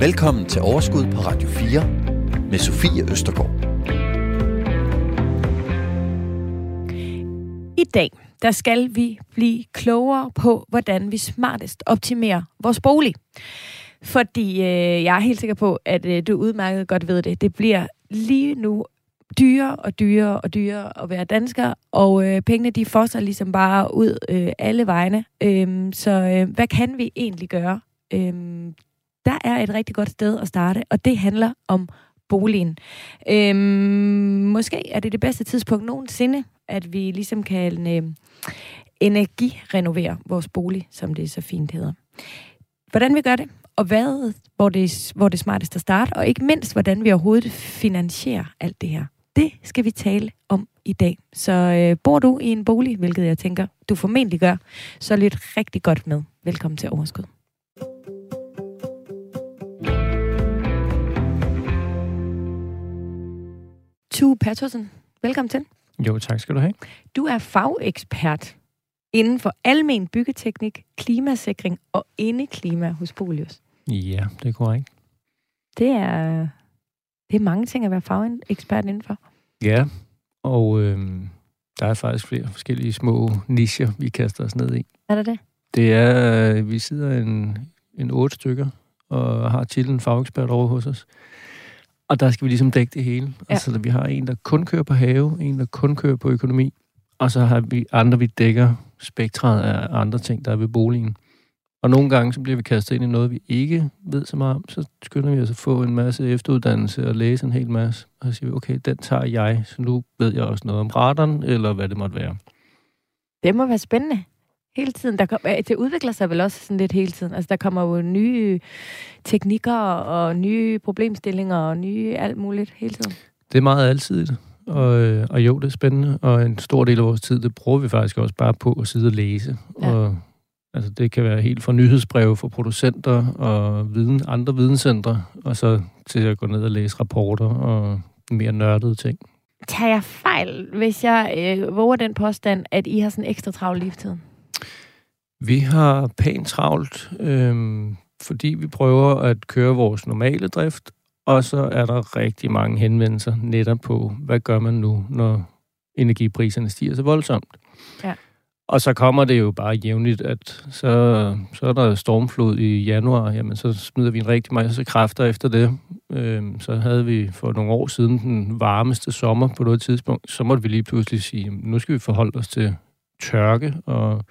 Velkommen til Overskud på Radio 4 med Sofie Østergaard. I dag, der skal vi blive klogere på, hvordan vi smartest optimerer vores bolig. Fordi øh, jeg er helt sikker på, at øh, du udmærket godt ved det. Det bliver lige nu dyrere og dyrere og dyrere at være dansker, og øh, pengene de får sig ligesom bare ud øh, alle vegne. Øhm, så øh, hvad kan vi egentlig gøre? Øhm, der er et rigtig godt sted at starte, og det handler om boligen. Øhm, måske er det det bedste tidspunkt nogensinde, at vi ligesom kan øh, energirenovere vores bolig, som det så fint hedder. Hvordan vi gør det, og hvad, hvor det, hvor det er smartest at starte, og ikke mindst, hvordan vi overhovedet finansierer alt det her. Det skal vi tale om i dag. Så øh, bor du i en bolig, hvilket jeg tænker, du formentlig gør, så lyt rigtig godt med. Velkommen til Overskud. Tue Patterson, velkommen til. Jo, tak skal du have. Du er fagekspert inden for almen byggeteknik, klimasikring og indeklima hos Polius. Ja, det er korrekt. Det er, det er mange ting at være fagekspert indenfor. Ja, og øh, der er faktisk flere forskellige små nischer, vi kaster os ned i. Er det det? Det er, øh, vi sidder en, en otte stykker og har titlen fagekspert over hos os. Og der skal vi ligesom dække det hele. Ja. Altså, vi har en, der kun kører på have, en, der kun kører på økonomi, og så har vi andre, vi dækker spektret af andre ting, der er ved boligen. Og nogle gange, så bliver vi kastet ind i noget, vi ikke ved så meget om. Så skynder vi os at få en masse efteruddannelse og læse en hel masse. Og så siger vi, okay, den tager jeg, så nu ved jeg også noget om radaren, eller hvad det måtte være. Det må være spændende. Hele tiden. Der kom, det udvikler sig vel også sådan lidt hele tiden. Altså, der kommer jo nye teknikker og nye problemstillinger og nye alt muligt hele tiden. Det er meget alsidigt. Og, øh, og jo, det er spændende, og en stor del af vores tid, det bruger vi faktisk også bare på at sidde og læse. Ja. Og, altså, det kan være helt fra nyhedsbreve for producenter og viden, andre videnscentre, og så til at gå ned og læse rapporter og mere nørdede ting. Tager jeg fejl, hvis jeg øh, våger den påstand, at I har sådan ekstra travlt lige tiden? Vi har pænt travlt, øh, fordi vi prøver at køre vores normale drift, og så er der rigtig mange henvendelser netop på, hvad gør man nu, når energipriserne stiger så voldsomt. Ja. Og så kommer det jo bare jævnligt, at så, så er der stormflod i januar, jamen så smider vi en rigtig masse kræfter efter det. Øhm, så havde vi for nogle år siden den varmeste sommer på noget tidspunkt, så måtte vi lige pludselig sige, nu skal vi forholde os til tørke, og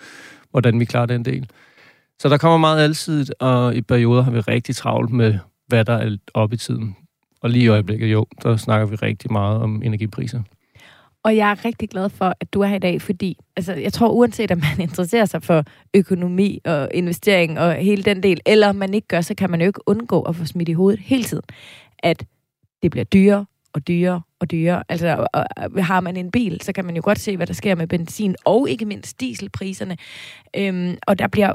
hvordan vi klarer den del. Så der kommer meget alsidigt, og i perioder har vi rigtig travlt med, hvad der er oppe i tiden. Og lige i øjeblikket, jo, der snakker vi rigtig meget om energipriser. Og jeg er rigtig glad for, at du er her i dag, fordi altså, jeg tror, uanset om man interesserer sig for økonomi og investering og hele den del, eller om man ikke gør, så kan man jo ikke undgå at få smidt i hovedet hele tiden, at det bliver dyrere og dyrere og dyrere. Altså, og, og, har man en bil, så kan man jo godt se, hvad der sker med benzin og ikke mindst dieselpriserne. Øhm, og der bliver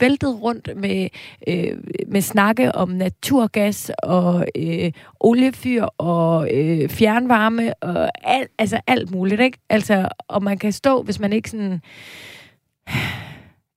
væltet rundt med, øh, med snakke om naturgas og øh, oliefyr og øh, fjernvarme og alt, altså alt muligt, ikke? Altså, og man kan stå, hvis man ikke sådan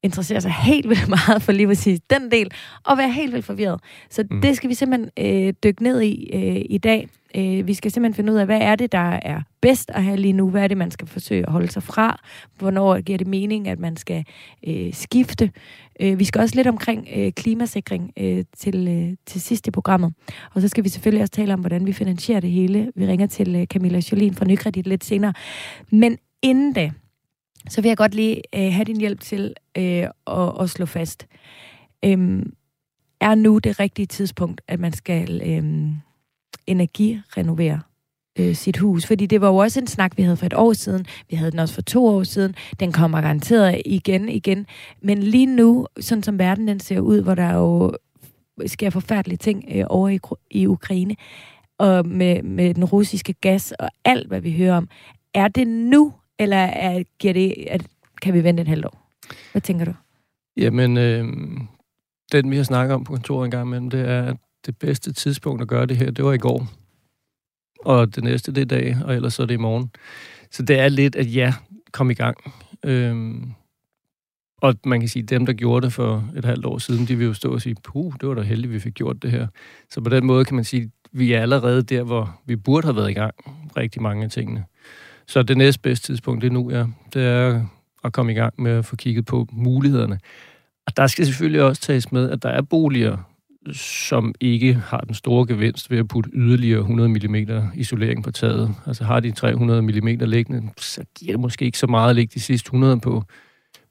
interesserer sig helt vildt meget for lige præcis den del, og være helt vildt forvirret. Så mm. det skal vi simpelthen øh, dykke ned i øh, i dag. Øh, vi skal simpelthen finde ud af, hvad er det, der er bedst at have lige nu? Hvad er det, man skal forsøge at holde sig fra? Hvornår giver det mening, at man skal øh, skifte? Øh, vi skal også lidt omkring øh, klimasikring øh, til, øh, til sidst i programmet. Og så skal vi selvfølgelig også tale om, hvordan vi finansierer det hele. Vi ringer til øh, Camilla Jolien fra Nykredit lidt senere. Men inden da, så vil jeg godt lige øh, have din hjælp til øh, at, at slå fast. Øhm, er nu det rigtige tidspunkt, at man skal øh, energirenovere øh, sit hus? Fordi det var jo også en snak, vi havde for et år siden. Vi havde den også for to år siden. Den kommer garanteret igen, igen. Men lige nu, sådan som verden den ser ud, hvor der jo sker forfærdelige ting øh, over i, i Ukraine, og med, med den russiske gas og alt, hvad vi hører om, er det nu, eller er, giver det, at, kan vi vente et halvt år? Hvad tænker du? Jamen, øh, den vi har snakket om på kontoret en gang imellem, det er, at det bedste tidspunkt at gøre det her, det var i går. Og det næste, det er i dag, og ellers så er det i morgen. Så det er lidt, at ja, kom i gang. Øhm, Og man kan sige, at dem, der gjorde det for et halvt år siden, de vil jo stå og sige, puh, det var da heldigt, vi fik gjort det her. Så på den måde kan man sige, at vi er allerede der, hvor vi burde have været i gang rigtig mange af tingene. Så det næstbedste tidspunkt, det er nu, ja. Det er at komme i gang med at få kigget på mulighederne. Og der skal selvfølgelig også tages med, at der er boliger, som ikke har den store gevinst ved at putte yderligere 100 mm isolering på taget. Altså har de 300 mm liggende, så giver det måske ikke så meget at lægge de sidste 100 på.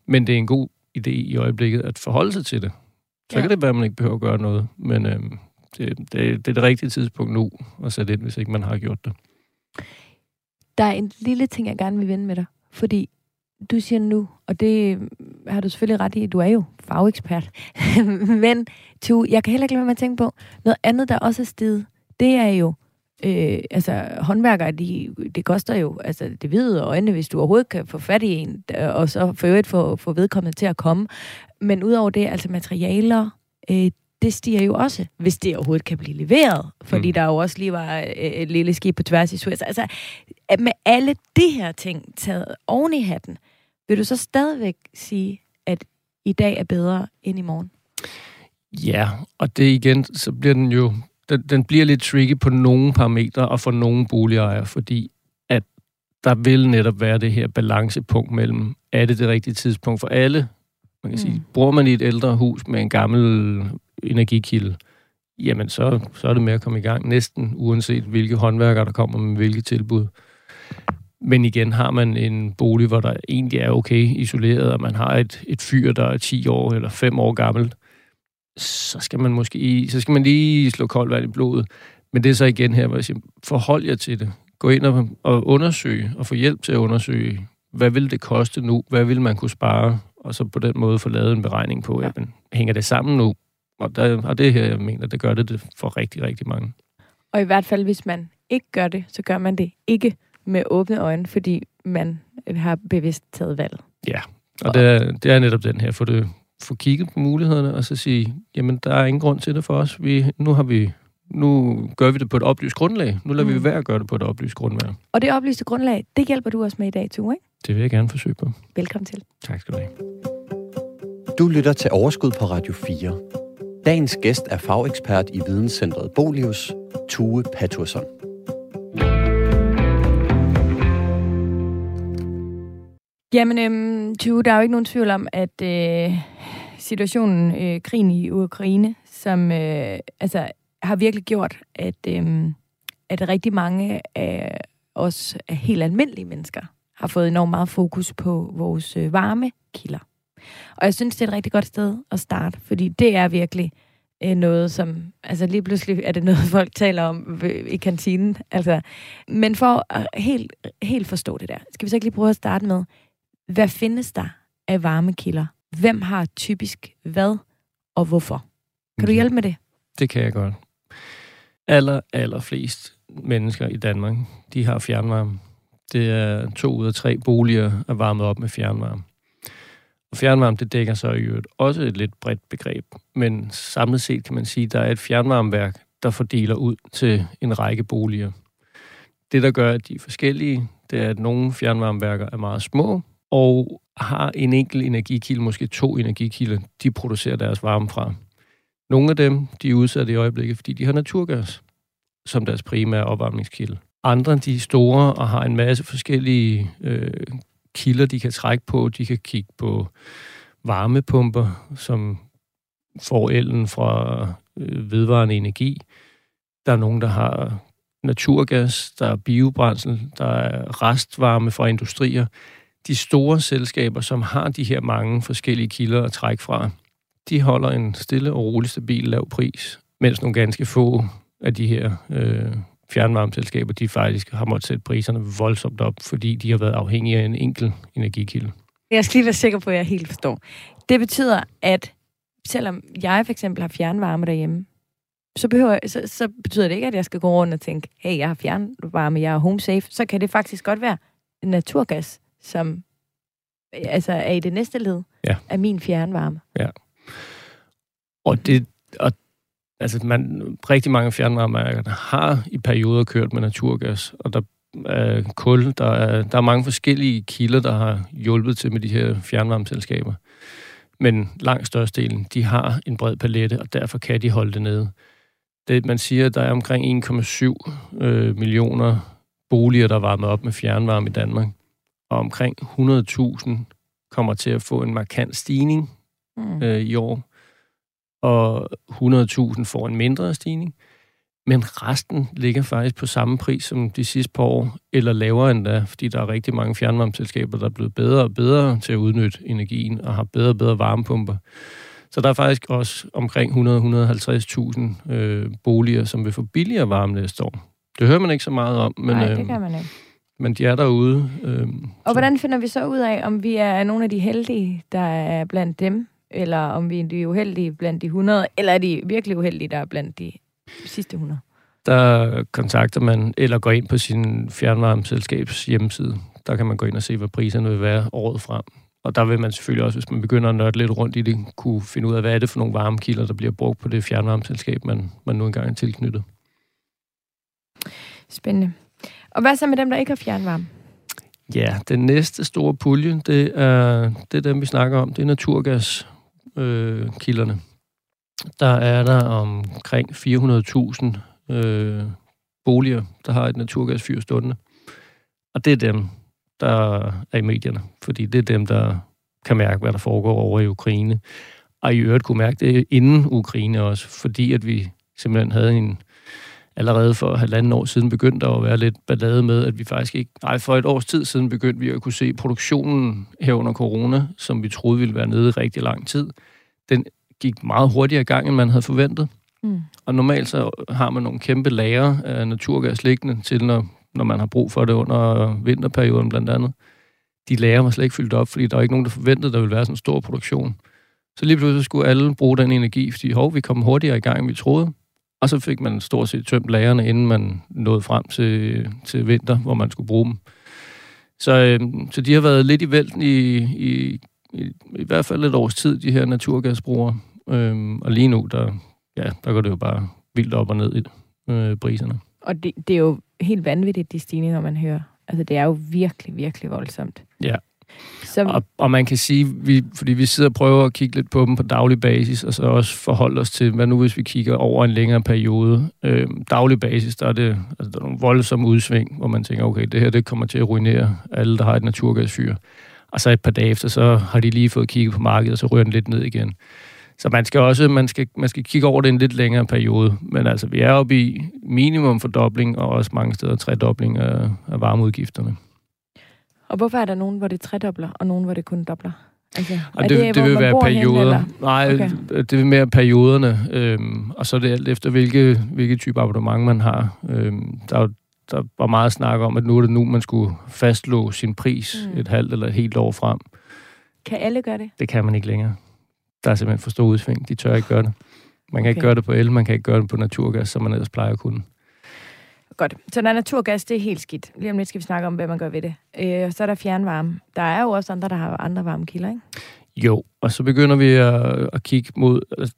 Men det er en god idé i øjeblikket at forholde sig til det. Så ja. kan det være, at man ikke behøver at gøre noget. Men øhm, det, det, det er det rigtige tidspunkt nu at sætte ind, hvis ikke man har gjort det. Der er en lille ting, jeg gerne vil vende med dig. Fordi du siger nu, og det øh, har du selvfølgelig ret i, du er jo fagekspert. Men to, jeg kan heller ikke lade være med at tænke på, noget andet, der også er sted, det er jo, øh, altså håndværkere, de, det koster jo, altså det hvide øjne, hvis du overhovedet kan få fat i en, øh, og så for øvrigt få, få vedkommende til at komme. Men udover det, altså materialer, øh, det stiger jo også, hvis det overhovedet kan blive leveret. Fordi mm. der jo også lige var øh, et lille skib på tværs i Suez. Altså, med alle de her ting taget oven i hatten, vil du så stadigvæk sige, at i dag er bedre end i morgen? Ja, og det igen, så bliver den jo, den, den bliver lidt tricky på nogle parametre og for nogle boligejere, fordi at der vil netop være det her balancepunkt mellem, er det det rigtige tidspunkt for alle? Man kan mm. sige, bruger man i et ældre hus med en gammel energikilde, jamen så, så er det med at komme i gang, næsten uanset hvilke håndværkere, der kommer med hvilke tilbud. Men igen, har man en bolig, hvor der egentlig er okay isoleret, og man har et, et fyr, der er 10 år eller 5 år gammelt, så skal man måske så skal man lige slå koldt vand i blodet. Men det er så igen her, hvor jeg siger, forhold jer til det. Gå ind og, og undersøge, og få hjælp til at undersøge, hvad vil det koste nu? Hvad vil man kunne spare? Og så på den måde få lavet en beregning på, ja. jamen, hænger det sammen nu? Og, der, og det her, jeg mener, det gør det, det for rigtig, rigtig mange. Og i hvert fald, hvis man ikke gør det, så gør man det ikke med åbne øjne, fordi man har bevidst taget valg. Ja, og det er, det er netop den her, for det få kigget på mulighederne, og så sige, jamen, der er ingen grund til det for os. Vi, nu har vi nu gør vi det på et oplyst grundlag. Nu lader mm. vi være at gøre det på et oplyst grundlag. Og det oplyste grundlag, det hjælper du os med i dag, Tue, ikke? Det vil jeg gerne forsøge på. Velkommen til. Tak skal du have. Du lytter til Overskud på Radio 4. Dagens gæst er fagekspert i Videnscentret Bolius, Tue Patursson. Jamen, øhm, Tue, der er jo ikke nogen tvivl om, at øh, situationen, øh, krigen i Ukraine, som øh, altså, har virkelig gjort, at, øh, at rigtig mange af os af helt almindelige mennesker har fået enormt meget fokus på vores øh, varmekilder. Og jeg synes, det er et rigtig godt sted at starte, fordi det er virkelig øh, noget, som... Altså lige pludselig er det noget, folk taler om i kantinen. Altså, men for at helt, helt forstå det der, skal vi så ikke lige prøve at starte med, hvad findes der af varmekilder? Hvem har typisk hvad og hvorfor? Kan du hjælpe med det? Det kan jeg godt. Aller, aller flest mennesker i Danmark, de har fjernvarme. Det er to ud af tre boliger er varmet op med fjernvarme. Og fjernvarme, det dækker så i øvrigt også et lidt bredt begreb. Men samlet set kan man sige, at der er et fjernvarmeværk, der fordeler ud til en række boliger. Det, der gør, at de er forskellige, det er, at nogle fjernvarmeværker er meget små, og har en enkelt energikilde, måske to energikilder, de producerer deres varme fra. Nogle af dem, de er udsat i øjeblikket, fordi de har naturgas som deres primære opvarmningskilde. Andre, de er store og har en masse forskellige øh, kilder, de kan trække på. De kan kigge på varmepumper, som får elen fra øh, vedvarende energi. Der er nogen, der har naturgas, der er biobrændsel, der er restvarme fra industrier de store selskaber, som har de her mange forskellige kilder at trække fra, de holder en stille og rolig, stabil, lav pris, mens nogle ganske få af de her øh, fjernvarmeselskaber, de faktisk har måttet sætte priserne voldsomt op, fordi de har været afhængige af en enkelt energikilde. Jeg skal lige være sikker på, at jeg helt forstår. Det betyder, at selvom jeg for eksempel har fjernvarme derhjemme, så, behøver, så, så betyder det ikke, at jeg skal gå rundt og tænke, hey, jeg har fjernvarme, jeg er home safe. Så kan det faktisk godt være naturgas, som altså er i det næste led ja. af min fjernvarme. Ja. Og det, og, altså man, rigtig mange fjernvarmeværker har i perioder kørt med naturgas, og der er kul, der er, der er mange forskellige kilder, der har hjulpet til med de her fjernvarmeselskaber. Men langt størstedelen, de har en bred palette, og derfor kan de holde det nede. Det, man siger, at der er omkring 1,7 øh, millioner boliger, der er varmet op med fjernvarme i Danmark. Og omkring 100.000 kommer til at få en markant stigning mm. øh, i år. Og 100.000 får en mindre stigning. Men resten ligger faktisk på samme pris som de sidste par år, eller lavere end da, fordi der er rigtig mange fjernvarmeselskaber, der er blevet bedre og bedre til at udnytte energien og har bedre og bedre varmepumper. Så der er faktisk også omkring 100-150.000 øh, boliger, som vil få billigere varme næste år. Det hører man ikke så meget om, men, Nej, det øh, kan man ikke. men de er derude. Øh, og så. hvordan finder vi så ud af, om vi er nogle af de heldige, der er blandt dem, eller om vi er de uheldige blandt de 100, eller er de virkelig uheldige, der er blandt de sidste 100? Der kontakter man, eller går ind på sin fjernvarmeselskabs hjemmeside. Der kan man gå ind og se, hvad priserne vil være året frem. Og der vil man selvfølgelig også, hvis man begynder at nørde lidt rundt i det, kunne finde ud af, hvad er det for nogle varmekilder, der bliver brugt på det fjernvarmeselskab, man, man nu engang er tilknyttet. Spændende. Og hvad så med dem, der ikke har fjernvarme? Ja, den næste store pulje, det er, det er dem, vi snakker om. Det er naturgaskilderne. Øh, der er der omkring 400.000 øh, boliger, der har et naturgasfyr stående. Og det er dem, der er i medierne, fordi det er dem, der kan mærke, hvad der foregår over i Ukraine. Og i øvrigt kunne mærke det inden Ukraine også, fordi at vi simpelthen havde en allerede for halvanden år siden begyndte at være lidt ballade med, at vi faktisk ikke... Nej, for et års tid siden begyndte vi at kunne se produktionen her under corona, som vi troede ville være nede i rigtig lang tid. Den gik meget hurtigere i gang, end man havde forventet. Mm. Og normalt så har man nogle kæmpe lager af naturgas liggende til, når, når man har brug for det under vinterperioden blandt andet. De lager var slet ikke fyldt op, fordi der var ikke nogen, der forventede, at der ville være sådan en stor produktion. Så lige pludselig skulle alle bruge den energi, fordi hov, vi kom hurtigere i gang, end vi troede. Og så fik man stort set tømt lagerne, inden man nåede frem til, til vinter, hvor man skulle bruge dem. Så, øh, så de har været lidt i vælten i, i, i, i hvert fald et års tid, de her naturgasbrugere. Øh, og lige nu, der, ja, der går det jo bare vildt op og ned i øh, priserne. Og det, det er jo helt vanvittigt, de stigninger, man hører. Altså, det er jo virkelig, virkelig voldsomt. Ja. Så... Og, og man kan sige, vi, fordi vi sidder og prøver at kigge lidt på dem på daglig basis, og så også forholde os til, hvad nu hvis vi kigger over en længere periode. Øh, daglig basis, der er det altså, der er nogle voldsomme udsving, hvor man tænker, okay, det her det kommer til at ruinere alle, der har et naturgasfyr. Og så et par dage efter, så har de lige fået kigget på markedet, og så rører den lidt ned igen. Så man skal også man skal, man skal kigge over det en lidt længere periode. Men altså, vi er oppe i minimum fordobling, og også mange steder tredobling af, af varmeudgifterne. Og hvorfor er der nogen, hvor det tredobler, og nogen, hvor det kun dobler? Altså, og det, det, det vil være perioder. Hen, Nej, okay. det vil mere perioderne. Øhm, og så er det alt efter, hvilke, hvilke type abonnement man har. Øhm, der, der var meget snak om, at nu er det nu, man skulle fastlå sin pris mm. et halvt eller et helt år frem. Kan alle gøre det? Det kan man ikke længere. Der er simpelthen for stor udsving. De tør ikke gøre det. Man kan okay. ikke gøre det på el, man kan ikke gøre det på naturgas, som man ellers plejer at kunne. Godt. Så der er naturgas, det er helt skidt. Lige om lidt skal vi snakke om, hvad man gør ved det. Øh, så er der fjernvarme. Der er jo også andre, der har andre varmekilder, ikke? Jo, og så begynder vi at, at kigge mod... Altså,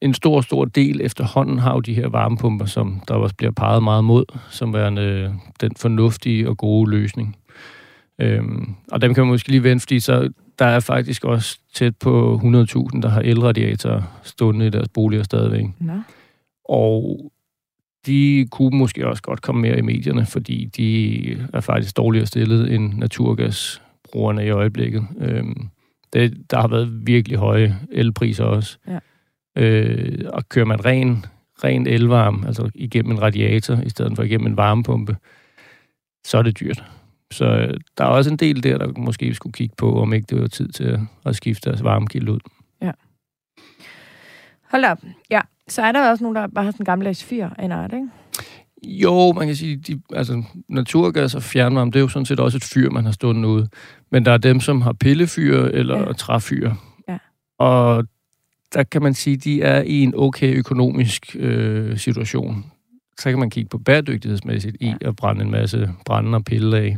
en stor, stor del efterhånden har jo de her varmepumper, som der også bliver peget meget mod, som værende øh, den fornuftige og gode løsning. Øhm, og dem kan man måske lige vente, fordi så der er faktisk også tæt på 100.000, der har elradiatorer stående i deres boliger stadigvæk. Nå. Og de kunne måske også godt komme mere i medierne, fordi de er faktisk dårligere stillet end naturgasbrugerne i øjeblikket. Øhm, det, der har været virkelig høje elpriser også. Ja. Øh, og kører man ren, ren elvarme, altså igennem en radiator, i stedet for igennem en varmepumpe, så er det dyrt. Så øh, der er også en del der, der måske skulle kigge på, om ikke det var tid til at skifte deres varmekilde ud. Hold op. Ja, så er der også nogen, der bare har sådan en gammeldags fyr af en art, ikke? Jo, man kan sige, de, altså naturgas og fjernvarme, det er jo sådan set også et fyr, man har stået ude. Men der er dem, som har pillefyr eller ja. træfyr. Ja. Og der kan man sige, de er i en okay økonomisk øh, situation. Så kan man kigge på bæredygtighedsmæssigt ja. i at brænde en masse brænde og pille af.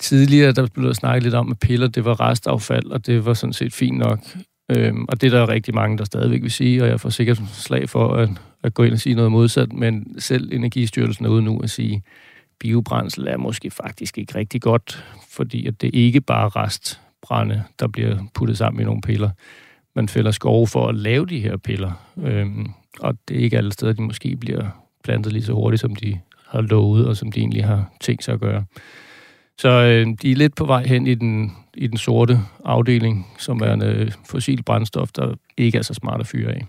Tidligere, der blev der snakket lidt om, at piller, det var restaffald, og det var sådan set fint nok. Øhm, og det er der rigtig mange, der stadigvæk vil sige, og jeg får sikkert slag for at, at gå ind og sige noget modsat, men selv Energistyrelsen er ude nu at sige, biobrændsel er måske faktisk ikke rigtig godt, fordi at det ikke bare restbrænde, der bliver puttet sammen i nogle piller. Man fælder skove for at lave de her piller, øhm, og det er ikke alle steder, de måske bliver plantet lige så hurtigt, som de har lovet, og som de egentlig har tænkt sig at gøre. Så øh, de er lidt på vej hen i den, i den sorte afdeling, som er en øh, fossil brændstof, der ikke er så smart at fyre af.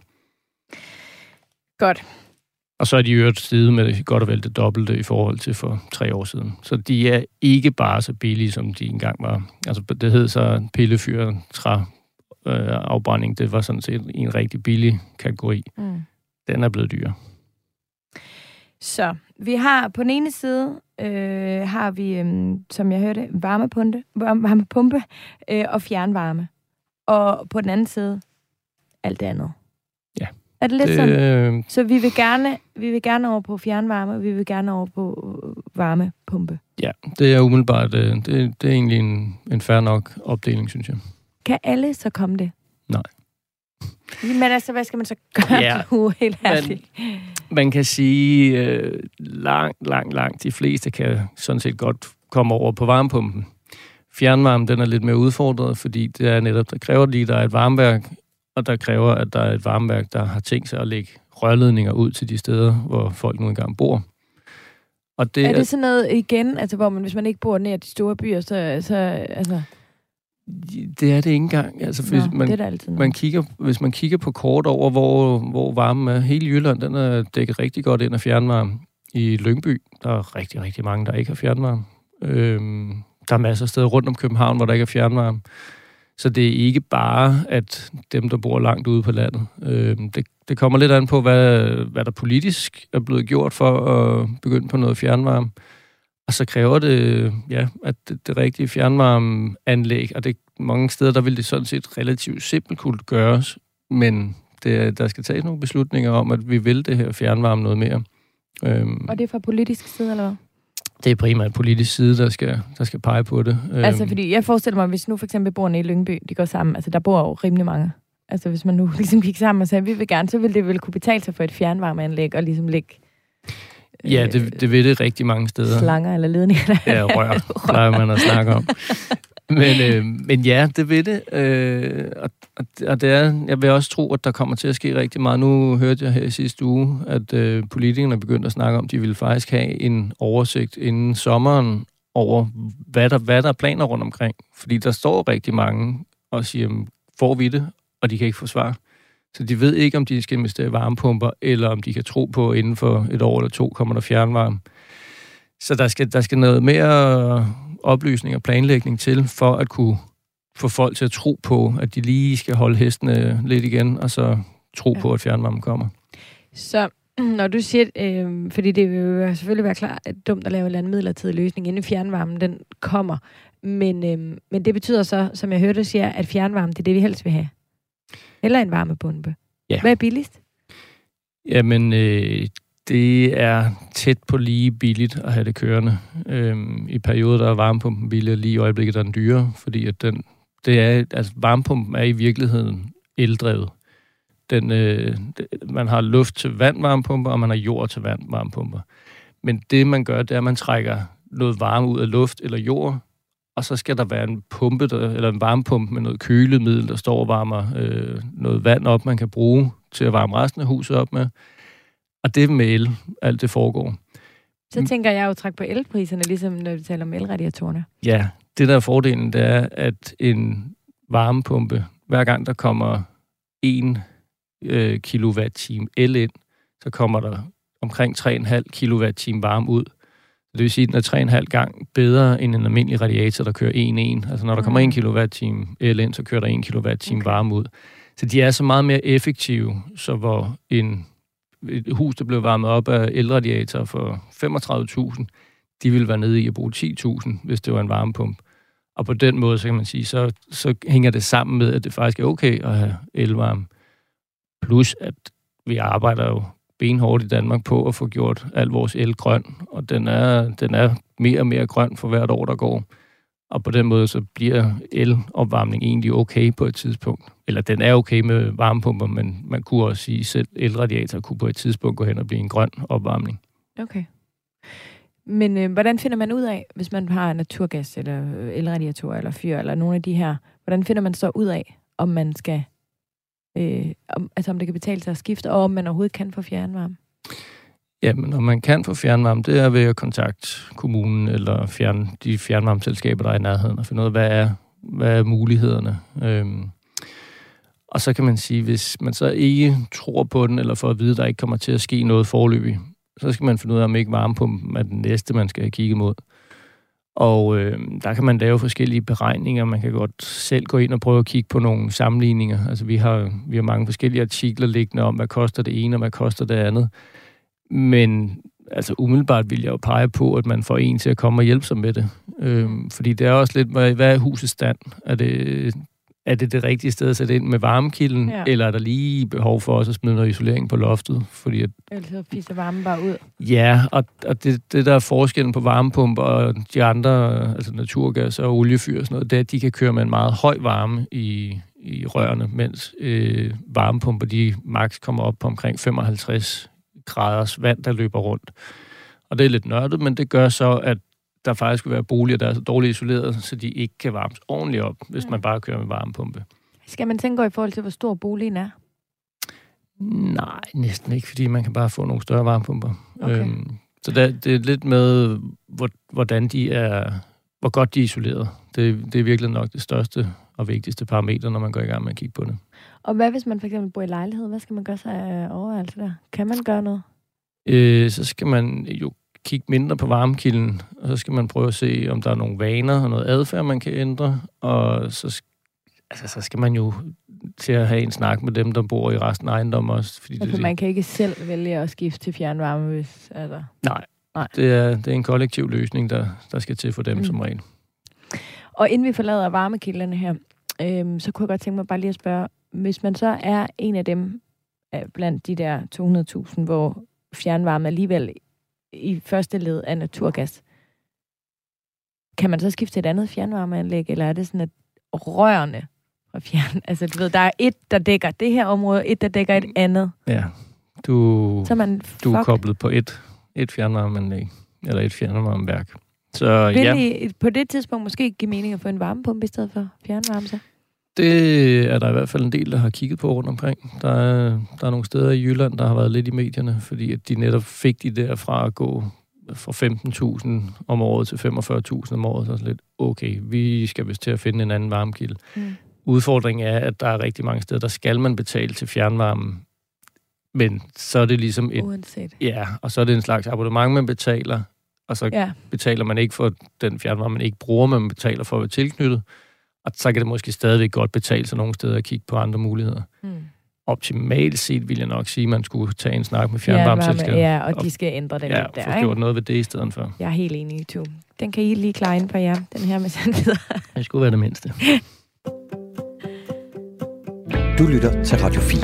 Godt. Og så er de øvrigt steget med godt og vel det dobbelte i forhold til for tre år siden. Så de er ikke bare så billige, som de engang var. Altså, det hed så pillefyr, træ, øh, afbrænding. Det var sådan set en rigtig billig kategori. Mm. Den er blevet dyr. Så vi har på den ene side, øh, har vi, øh, som jeg hørte, varmepumpe, varmepumpe øh, og fjernvarme. Og på den anden side, alt det andet. Ja. Er det lidt det, sådan? Så vi vil, gerne, vi vil gerne over på fjernvarme, og vi vil gerne over på øh, varmepumpe. Ja, det er umiddelbart, øh, det, det er egentlig en, en fair nok opdeling, synes jeg. Kan alle så komme det? Nej. Men altså, hvad skal man så gøre ja, nu, helt ærligt? Man, man kan sige, øh, langt, langt, langt de fleste kan sådan set godt komme over på varmepumpen. Fjernvarme, den er lidt mere udfordret, fordi det er netop, der kræver lige, der er et varmeværk, og der kræver, at der er et varmeværk, der har tænkt sig at lægge rørledninger ud til de steder, hvor folk nu engang bor. Og det er det sådan noget igen, altså hvor man, hvis man ikke bor nær de store byer, så, så altså... Det er det ikke engang. Altså, hvis, Nå, man, det er altid man kigger, hvis man kigger på kort over, hvor, hvor varmen er, hele Jylland, den er dækket rigtig godt ind af fjernvarme. I Lyngby, der er rigtig, rigtig mange, der ikke har fjernvarme. Øhm, der er masser af steder rundt om København, hvor der ikke er fjernvarme. Så det er ikke bare, at dem, der bor langt ude på landet. Øhm, det, det kommer lidt an på, hvad, hvad der politisk er blevet gjort for at begynde på noget fjernvarme. Og så kræver det, ja, at det, det rigtige fjernvarmeanlæg, og det mange steder, der vil det sådan set relativt simpelt kunne gøres, men det, der skal tages nogle beslutninger om, at vi vil det her fjernvarme noget mere. Øhm, og det er fra politisk side, eller hvad? Det er primært politisk side, der skal, der skal pege på det. Altså, øhm, fordi jeg forestiller mig, hvis nu for eksempel bor i Lyngby, de går sammen, altså der bor jo rimelig mange. Altså, hvis man nu ligesom gik sammen og sagde, vi vil gerne, så vil det vel kunne betale sig for et fjernvarmeanlæg og ligesom lægge Ja, det, det vil det rigtig mange steder. Slanger eller ledninger. Ja, rør, plejer man at snakke om. Men, øh, men ja, det vil det. Øh, og, og det er, jeg vil også tro, at der kommer til at ske rigtig meget. Nu hørte jeg her i sidste uge, at øh, politikerne er begyndt at snakke om, at de vil faktisk have en oversigt inden sommeren over, hvad der, hvad der er planer rundt omkring. Fordi der står rigtig mange og siger, får vi det? Og de kan ikke få svar. Så de ved ikke, om de skal investere i varmepumper, eller om de kan tro på, at inden for et år eller to kommer der fjernvarme. Så der skal, der skal noget mere oplysning og planlægning til, for at kunne få folk til at tro på, at de lige skal holde hestene lidt igen, og så tro ja. på, at fjernvarmen kommer. Så når du siger, øh, fordi det vil jo selvfølgelig være klart at dumt at lave en midlertidig løsning, inden fjernvarmen den kommer, men, øh, men det betyder så, som jeg hørte siger, at fjernvarme, det er det, vi helst vil have. Eller en varmepumpe. Ja. Hvad er billigst? Jamen, øh, det er tæt på lige billigt at have det kørende. Øhm, I perioder der er varmepumpen billig, lige i øjeblikket er den dyre, fordi at den, det er, altså varmepumpen er i virkeligheden eldrevet. Den, øh, man har luft til vandvarmepumper, og man har jord til vandvarmepumper. Men det, man gør, det er, at man trækker noget varme ud af luft eller jord, og så skal der være en pumpe, der, eller en varmepumpe med noget kølemiddel, der står og varmer øh, noget vand op, man kan bruge til at varme resten af huset op med. Og det er med el, alt det foregår. Så tænker jeg jo træk på elpriserne, ligesom når vi taler om elradiatorerne. Ja, det der er fordelen, det er, at en varmepumpe, hver gang der kommer 1 øh, kWh el ind, så kommer der omkring 3,5 kWh varme ud. Det vil sige, at den er 3,5 gang bedre end en almindelig radiator, der kører 1-1. Altså når der kommer 1 kWh el ind, så kører der 1 kWh okay. varme ud. Så de er så meget mere effektive, så hvor en et hus, der blev varmet op af elradiator for 35.000, de ville være nede i at bruge 10.000, hvis det var en varmepump. Og på den måde, så kan man sige, så, så hænger det sammen med, at det faktisk er okay at have elvarme. Plus, at vi arbejder jo benhårdt i Danmark på at få gjort al vores el grøn, og den er, den er mere og mere grøn for hvert år, der går. Og på den måde, så bliver elopvarmning egentlig okay på et tidspunkt. Eller den er okay med varmepumper, men man kunne også sige, at selv elradiator kunne på et tidspunkt gå hen og blive en grøn opvarmning. Okay. Men øh, hvordan finder man ud af, hvis man har naturgas, eller øh, elradiator, eller fyr, eller nogle af de her, hvordan finder man så ud af, om man skal, øh, om, altså om det kan betale sig at skifte, og om man overhovedet kan få fjernvarme? Jamen, når man kan få fjernvarme, det er ved at kontakte kommunen eller fjern, de fjernvarmeselskaber, der er i nærheden, og finde ud af, hvad er, hvad er mulighederne. Øhm, og så kan man sige, hvis man så ikke tror på den, eller får at vide, at der ikke kommer til at ske noget forløbig, så skal man finde ud af, om ikke varmepumpen er den næste, man skal have kigget mod. Og øh, der kan man lave forskellige beregninger. Man kan godt selv gå ind og prøve at kigge på nogle sammenligninger. Altså, vi har, vi har mange forskellige artikler liggende om, hvad koster det ene, og hvad koster det andet. Men altså umiddelbart vil jeg jo pege på, at man får en til at komme og hjælpe sig med det. Øh, fordi det er også lidt, hvad er husets stand? Er det, er det det rigtige sted at sætte ind med varmekilden, ja. eller er der lige behov for også at smide noget isolering på loftet? Fordi at, Ellers så fiser varmen bare ud. Ja, og, og det, det der er forskellen på varmepumper og de andre, altså naturgas og oliefyr og sådan noget, det er, at de kan køre med en meget høj varme i, i rørene, mens øh, varmepumper, de max kommer op på omkring 55 graders vand, der løber rundt. Og det er lidt nørdet, men det gør så, at der faktisk vil være boliger, der er dårligt isoleret, så de ikke kan varmes ordentligt op, hvis ja. man bare kører med varmepumpe. Skal man tænke over i forhold til, hvor stor boligen er? Nej, næsten ikke, fordi man kan bare få nogle større varmepumper. Okay. Øhm, så det, det er lidt med, hvor, hvordan de er, hvor godt de er isoleret. Det, det er virkelig nok det største og vigtigste parameter, når man går i gang med at kigge på det. Og hvad hvis man for eksempel bor i lejlighed? Hvad skal man gøre sig af overvejelse der? Kan man gøre noget? Øh, så skal man jo kigge mindre på varmekilden, og så skal man prøve at se, om der er nogle vaner og noget adfærd, man kan ændre. Og så, altså, så skal man jo til at have en snak med dem, der bor i resten af ejendommen også. Fordi altså, det, man kan ikke selv vælge at skifte til fjernvarme, hvis... Altså... Nej, Nej. Det, er, det er en kollektiv løsning, der, der skal til for dem mm. som regel. Og inden vi forlader varmekilderne her, øhm, så kunne jeg godt tænke mig bare lige at spørge, hvis man så er en af dem blandt de der 200.000, hvor fjernvarme alligevel i første led af naturgas, kan man så skifte til et andet fjernvarmeanlæg, eller er det sådan, at rørene fra fjern... Altså, du ved, der er et, der dækker det her område, et, der dækker et andet. Ja, du, så man, du er koblet på et, et fjernvarmeanlæg, eller et fjernvarmeværk. Så Vil ja. I på det tidspunkt måske give mening at få en varmepumpe i stedet for fjernvarme så? Det er der i hvert fald en del, der har kigget på rundt omkring. Der er, der er nogle steder i Jylland, der har været lidt i medierne, fordi at de netop fik de der fra at gå fra 15.000 om året til 45.000 om året. Så er lidt, okay, vi skal vist til at finde en anden varmekilde. Mm. Udfordringen er, at der er rigtig mange steder, der skal man betale til fjernvarme. Men så er det ligesom et... Uanset. Ja, og så er det en slags abonnement, man betaler, og så ja. betaler man ikke for den fjernvarme, man ikke bruger, men man betaler for at være tilknyttet. Og så kan det måske stadigvæk godt betale sig nogle steder at kigge på andre muligheder. Mm. Optimalt set vil jeg nok sige, at man skulle tage en snak med fjernvarmeselskabet. Ja, og de skal ændre det ja, lidt der, få gjort noget ved det i stedet for. Jeg er helt enig, to. Den kan I lige klare ind på jer, den her med sandheder. Det skulle være det mindste. Du lytter til Radio 4.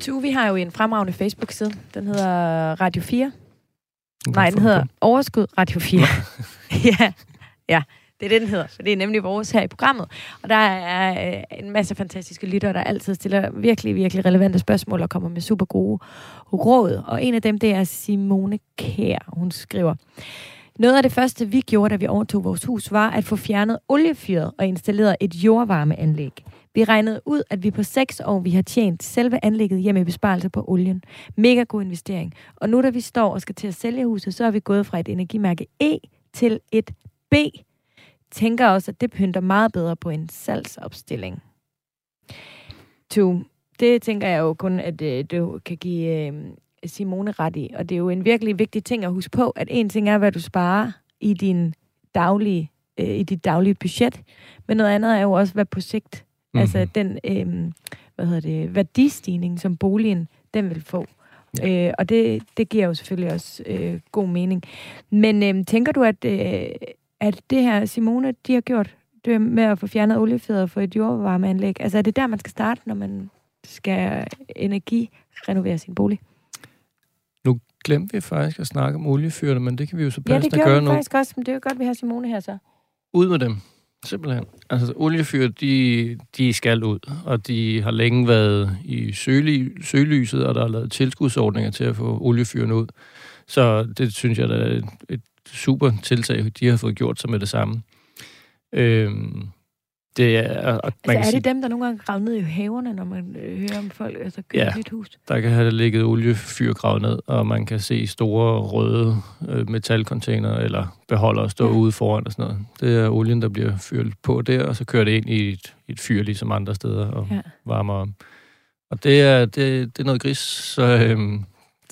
Tu, vi har jo en fremragende Facebook-side. Den hedder Radio 4. Nej, den hedder Overskud Radio 4. ja, ja. Det er det, den hedder, for det er nemlig vores her i programmet. Og der er øh, en masse fantastiske lyttere, der altid stiller virkelig, virkelig relevante spørgsmål og kommer med super gode råd. Og en af dem, det er Simone Kær. Hun skriver, noget af det første, vi gjorde, da vi overtog vores hus, var at få fjernet oliefyret og installeret et jordvarmeanlæg. Vi regnede ud, at vi på seks år, vi har tjent selve anlægget hjemme i besparelse på olien. Mega god investering. Og nu, da vi står og skal til at sælge huset, så er vi gået fra et energimærke E til et B tænker også, at det pynter meget bedre på en salgsopstilling. To, det tænker jeg jo kun, at øh, du kan give øh, Simone ret i. Og det er jo en virkelig vigtig ting at huske på, at en ting er, hvad du sparer i din daglige, øh, i dit daglige budget, men noget andet er jo også, hvad på sigt, mm-hmm. altså den øh, hvad hedder det, værdistigning, som boligen den vil få. Ja. Øh, og det, det giver jo selvfølgelig også øh, god mening. Men øh, tænker du, at, øh, at det her, Simone, de har gjort, det med at få fjernet oliefyret for et jordvarmeanlæg, altså er det der, man skal starte, når man skal energirenovere sin bolig? Nu glemte vi faktisk at snakke om oliefyrene, men det kan vi jo så passende gøre nu. Ja, det gør vi faktisk også, men det er jo godt, vi har Simone her så. Ud med dem. Simpelthen. Altså, oliefyr, de, de skal ud, og de har længe været i søly, sølyset, og der er lavet tilskudsordninger til at få oliefyrene ud. Så det synes jeg, der er et, et super tiltag, de har fået gjort sig med det samme. Øhm, det er, og man altså, er det dem, der nogle gange graver ned i haverne, når man øh, hører om folk altså, køber ja, et hus? der kan have ligget oliefyr gravet ned, og man kan se store røde øh, metalcontainer eller beholdere stå ja. ude foran og sådan noget. Det er olien, der bliver fyret på der, og så kører det ind i et, et fyr, ligesom andre steder, og ja. varmer om. Og det er, det, det er noget gris, så øh,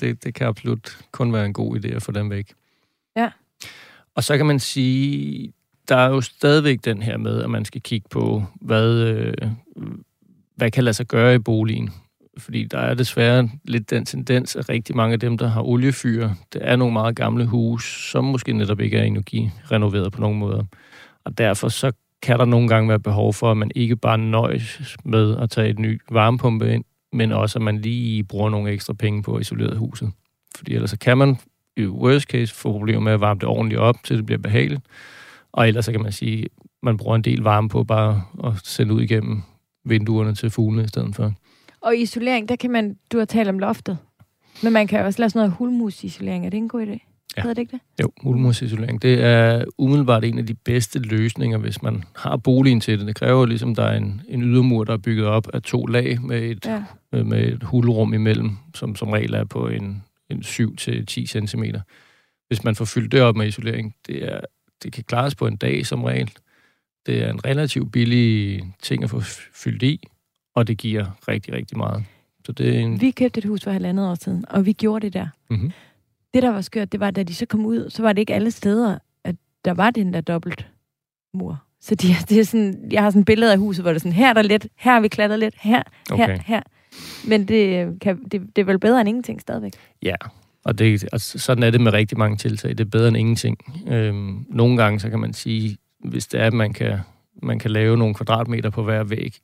det, det kan absolut kun være en god idé at få dem væk. Ja. Og så kan man sige, der er jo stadigvæk den her med, at man skal kigge på, hvad, øh, hvad kan lade sig gøre i boligen. Fordi der er desværre lidt den tendens, at rigtig mange af dem, der har oliefyr, det er nogle meget gamle huse, som måske netop ikke er energirenoveret på nogen måder. Og derfor så kan der nogle gange være behov for, at man ikke bare nøjes med at tage et ny varmepumpe ind, men også at man lige bruger nogle ekstra penge på at isolere huset. Fordi ellers så kan man i worst case få problemer med at varme det ordentligt op, til det bliver behageligt. Og ellers så kan man sige, man bruger en del varme på bare at sende ud igennem vinduerne til fuglene i stedet for. Og isolering, der kan man, du har talt om loftet, men man kan også lave sådan noget hulmusisolering. Er det en god idé? Ja. Hedder det ikke det? Jo, hulmusisolering. Det er umiddelbart en af de bedste løsninger, hvis man har boligen til det. Det kræver ligesom, der er en, en ydermur, der er bygget op af to lag med et, ja. med, et hulrum imellem, som som regel er på en 7-10 cm. Hvis man får fyldt det op med isolering, det er det kan klares på en dag som regel. Det er en relativt billig ting at få fyldt i, og det giver rigtig, rigtig meget. Så det er en... Vi købte et hus for halvandet år siden, og vi gjorde det der. Mm-hmm. Det, der var skørt, det var, da de så kom ud, så var det ikke alle steder, at der var den der dobbelt mur. Så de, det er sådan, jeg har sådan et billede af huset, hvor det er sådan, her er der lidt, her har vi klatret lidt, her, okay. her, her. Men det, øh, kan, det, det er vel bedre end ingenting stadigvæk. Ja, og det, altså, sådan er det med rigtig mange tiltag. Det er bedre end ingenting. Øhm, nogle gange, så kan man sige, hvis det er, at man kan, man kan lave nogle kvadratmeter på hver væg,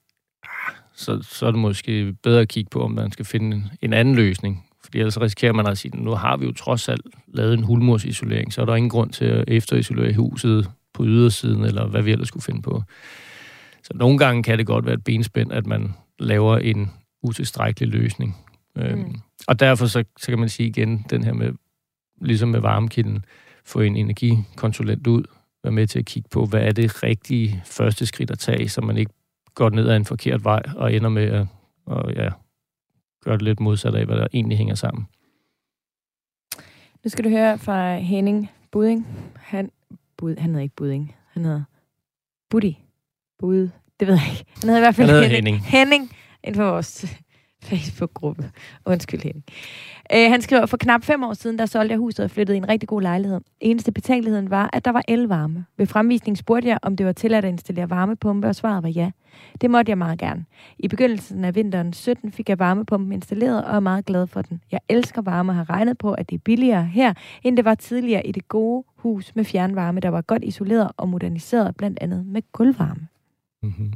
ah, så, så er det måske bedre at kigge på, om man skal finde en, en anden løsning. Fordi ellers risikerer man at sige, nu har vi jo trods alt lavet en hulmursisolering, så er der ingen grund til at efterisolere huset på ydersiden, eller hvad vi ellers skulle finde på. Så nogle gange kan det godt være et benspænd, at man laver en utilstrækkelig løsning. Øhm, mm. Og derfor så, så kan man sige igen, den her med, ligesom med varmekilden, få en energikonsulent ud, være med til at kigge på, hvad er det rigtige første skridt at tage, så man ikke går ned ad en forkert vej og ender med at og, ja, gøre det lidt modsat af, hvad der egentlig hænger sammen. Nu skal du høre fra Henning Buding. Han, Bud, han hedder ikke Buding. Han hedder Buddy. Bud. Det ved jeg ikke. Han hedder i hvert fald han Henning. Henning. Henning ind på vores Facebook-gruppe. Undskyld hende. Øh, han skriver, for knap fem år siden, der solgte jeg huset og flyttede i en rigtig god lejlighed. Eneste betænkeligheden var, at der var elvarme. Ved fremvisning spurgte jeg, om det var tilladt at installere varmepumpe, og svaret var ja. Det måtte jeg meget gerne. I begyndelsen af vinteren 17 fik jeg varmepumpen installeret, og er meget glad for den. Jeg elsker varme og har regnet på, at det er billigere her, end det var tidligere i det gode hus med fjernvarme, der var godt isoleret og moderniseret, blandt andet med gulvvarme. Mm-hmm.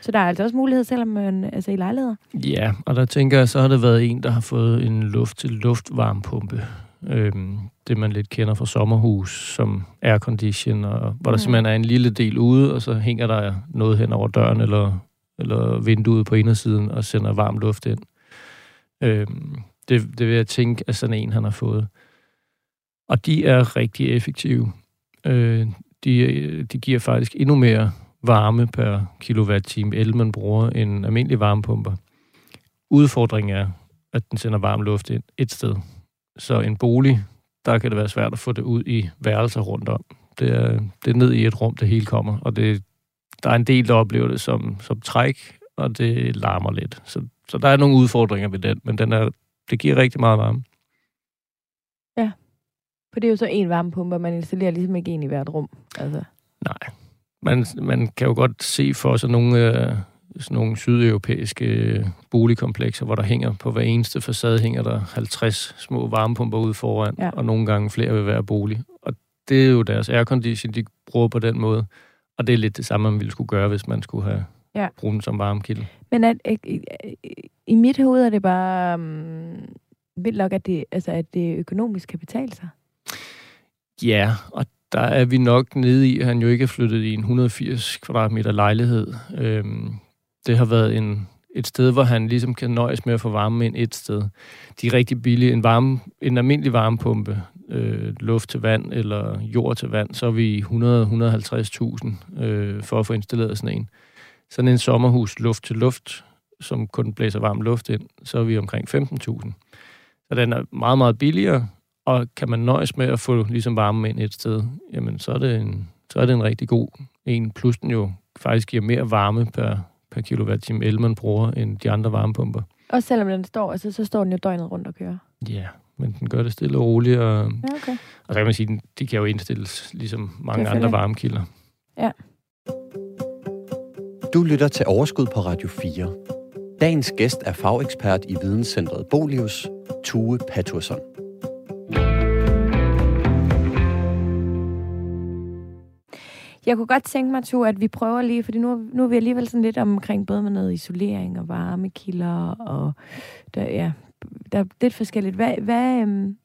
Så der er altså også mulighed, selvom man altså i lejligheder? Ja, og der tænker jeg, så har det været en, der har fået en luft-til-luft-varmepumpe. Øhm, det, man lidt kender fra sommerhus, som aircondition, og hvor der mm. simpelthen er en lille del ude, og så hænger der noget hen over døren eller, eller vinduet på indersiden og sender varm luft ind. Øhm, det, det vil jeg tænke er sådan en, han har fået. Og de er rigtig effektive. Øh, de, de giver faktisk endnu mere varme per kilowatt-time el, man bruger en almindelig varmepumper. Udfordringen er, at den sender varm luft ind et sted. Så en bolig, der kan det være svært at få det ud i værelser rundt om. Det er, det er ned i et rum, det hele kommer, og det, der er en del, der oplever det som, som træk, og det larmer lidt. Så, så der er nogle udfordringer ved den, men den er, det giver rigtig meget varme. Ja, for det er jo så en varmepumpe, man installerer ligesom ikke en i hvert rum. Altså. Nej, man, man kan jo godt se for sig nogle, øh, sådan nogle sydeuropæiske boligkomplekser, hvor der hænger på hver eneste facade hænger der 50 små varmepumper ude foran, ja. og nogle gange flere ved hver bolig. Og det er jo deres aircondition, de bruger på den måde. Og det er lidt det samme, man ville skulle gøre, hvis man skulle have ja. brugt den som varmekilde. Men at, at, at, i mit hoved er det bare um, vildt nok, at det, altså, at det økonomisk kan betale sig. Ja, og der er vi nok nede i, at han jo ikke er flyttet i en 180 kvadratmeter lejlighed. Øhm, det har været en, et sted, hvor han ligesom kan nøjes med at få varme ind et sted. De er rigtig billige. En, varme, en almindelig varmepumpe, øh, luft til vand eller jord til vand, så er vi 100-150.000 øh, for at få installeret sådan en. Sådan en sommerhus luft til luft, som kun blæser varm luft ind, så er vi omkring 15.000. Så den er meget, meget billigere, og kan man nøjes med at få ligesom varme ind et sted, jamen så er det en, så er det en rigtig god en. Plus den jo faktisk giver mere varme per, per kilowatt-time el, man bruger, end de andre varmepumper. Og selvom den står, altså, så står den jo døgnet rundt og kører. Ja, men den gør det stille og roligt, og, Ja, okay. og så kan man sige, de kan jo indstilles ligesom mange andre varmekilder. Ja. Du lytter til Overskud på Radio 4. Dagens gæst er fagekspert i Videnscentret Bolius, Tue Patursson. Jeg kunne godt tænke mig, to, at vi prøver lige, fordi nu, nu er vi alligevel sådan lidt omkring både med noget isolering og varmekilder, og der, ja, der er lidt forskelligt. Hvad, hvad, øhm,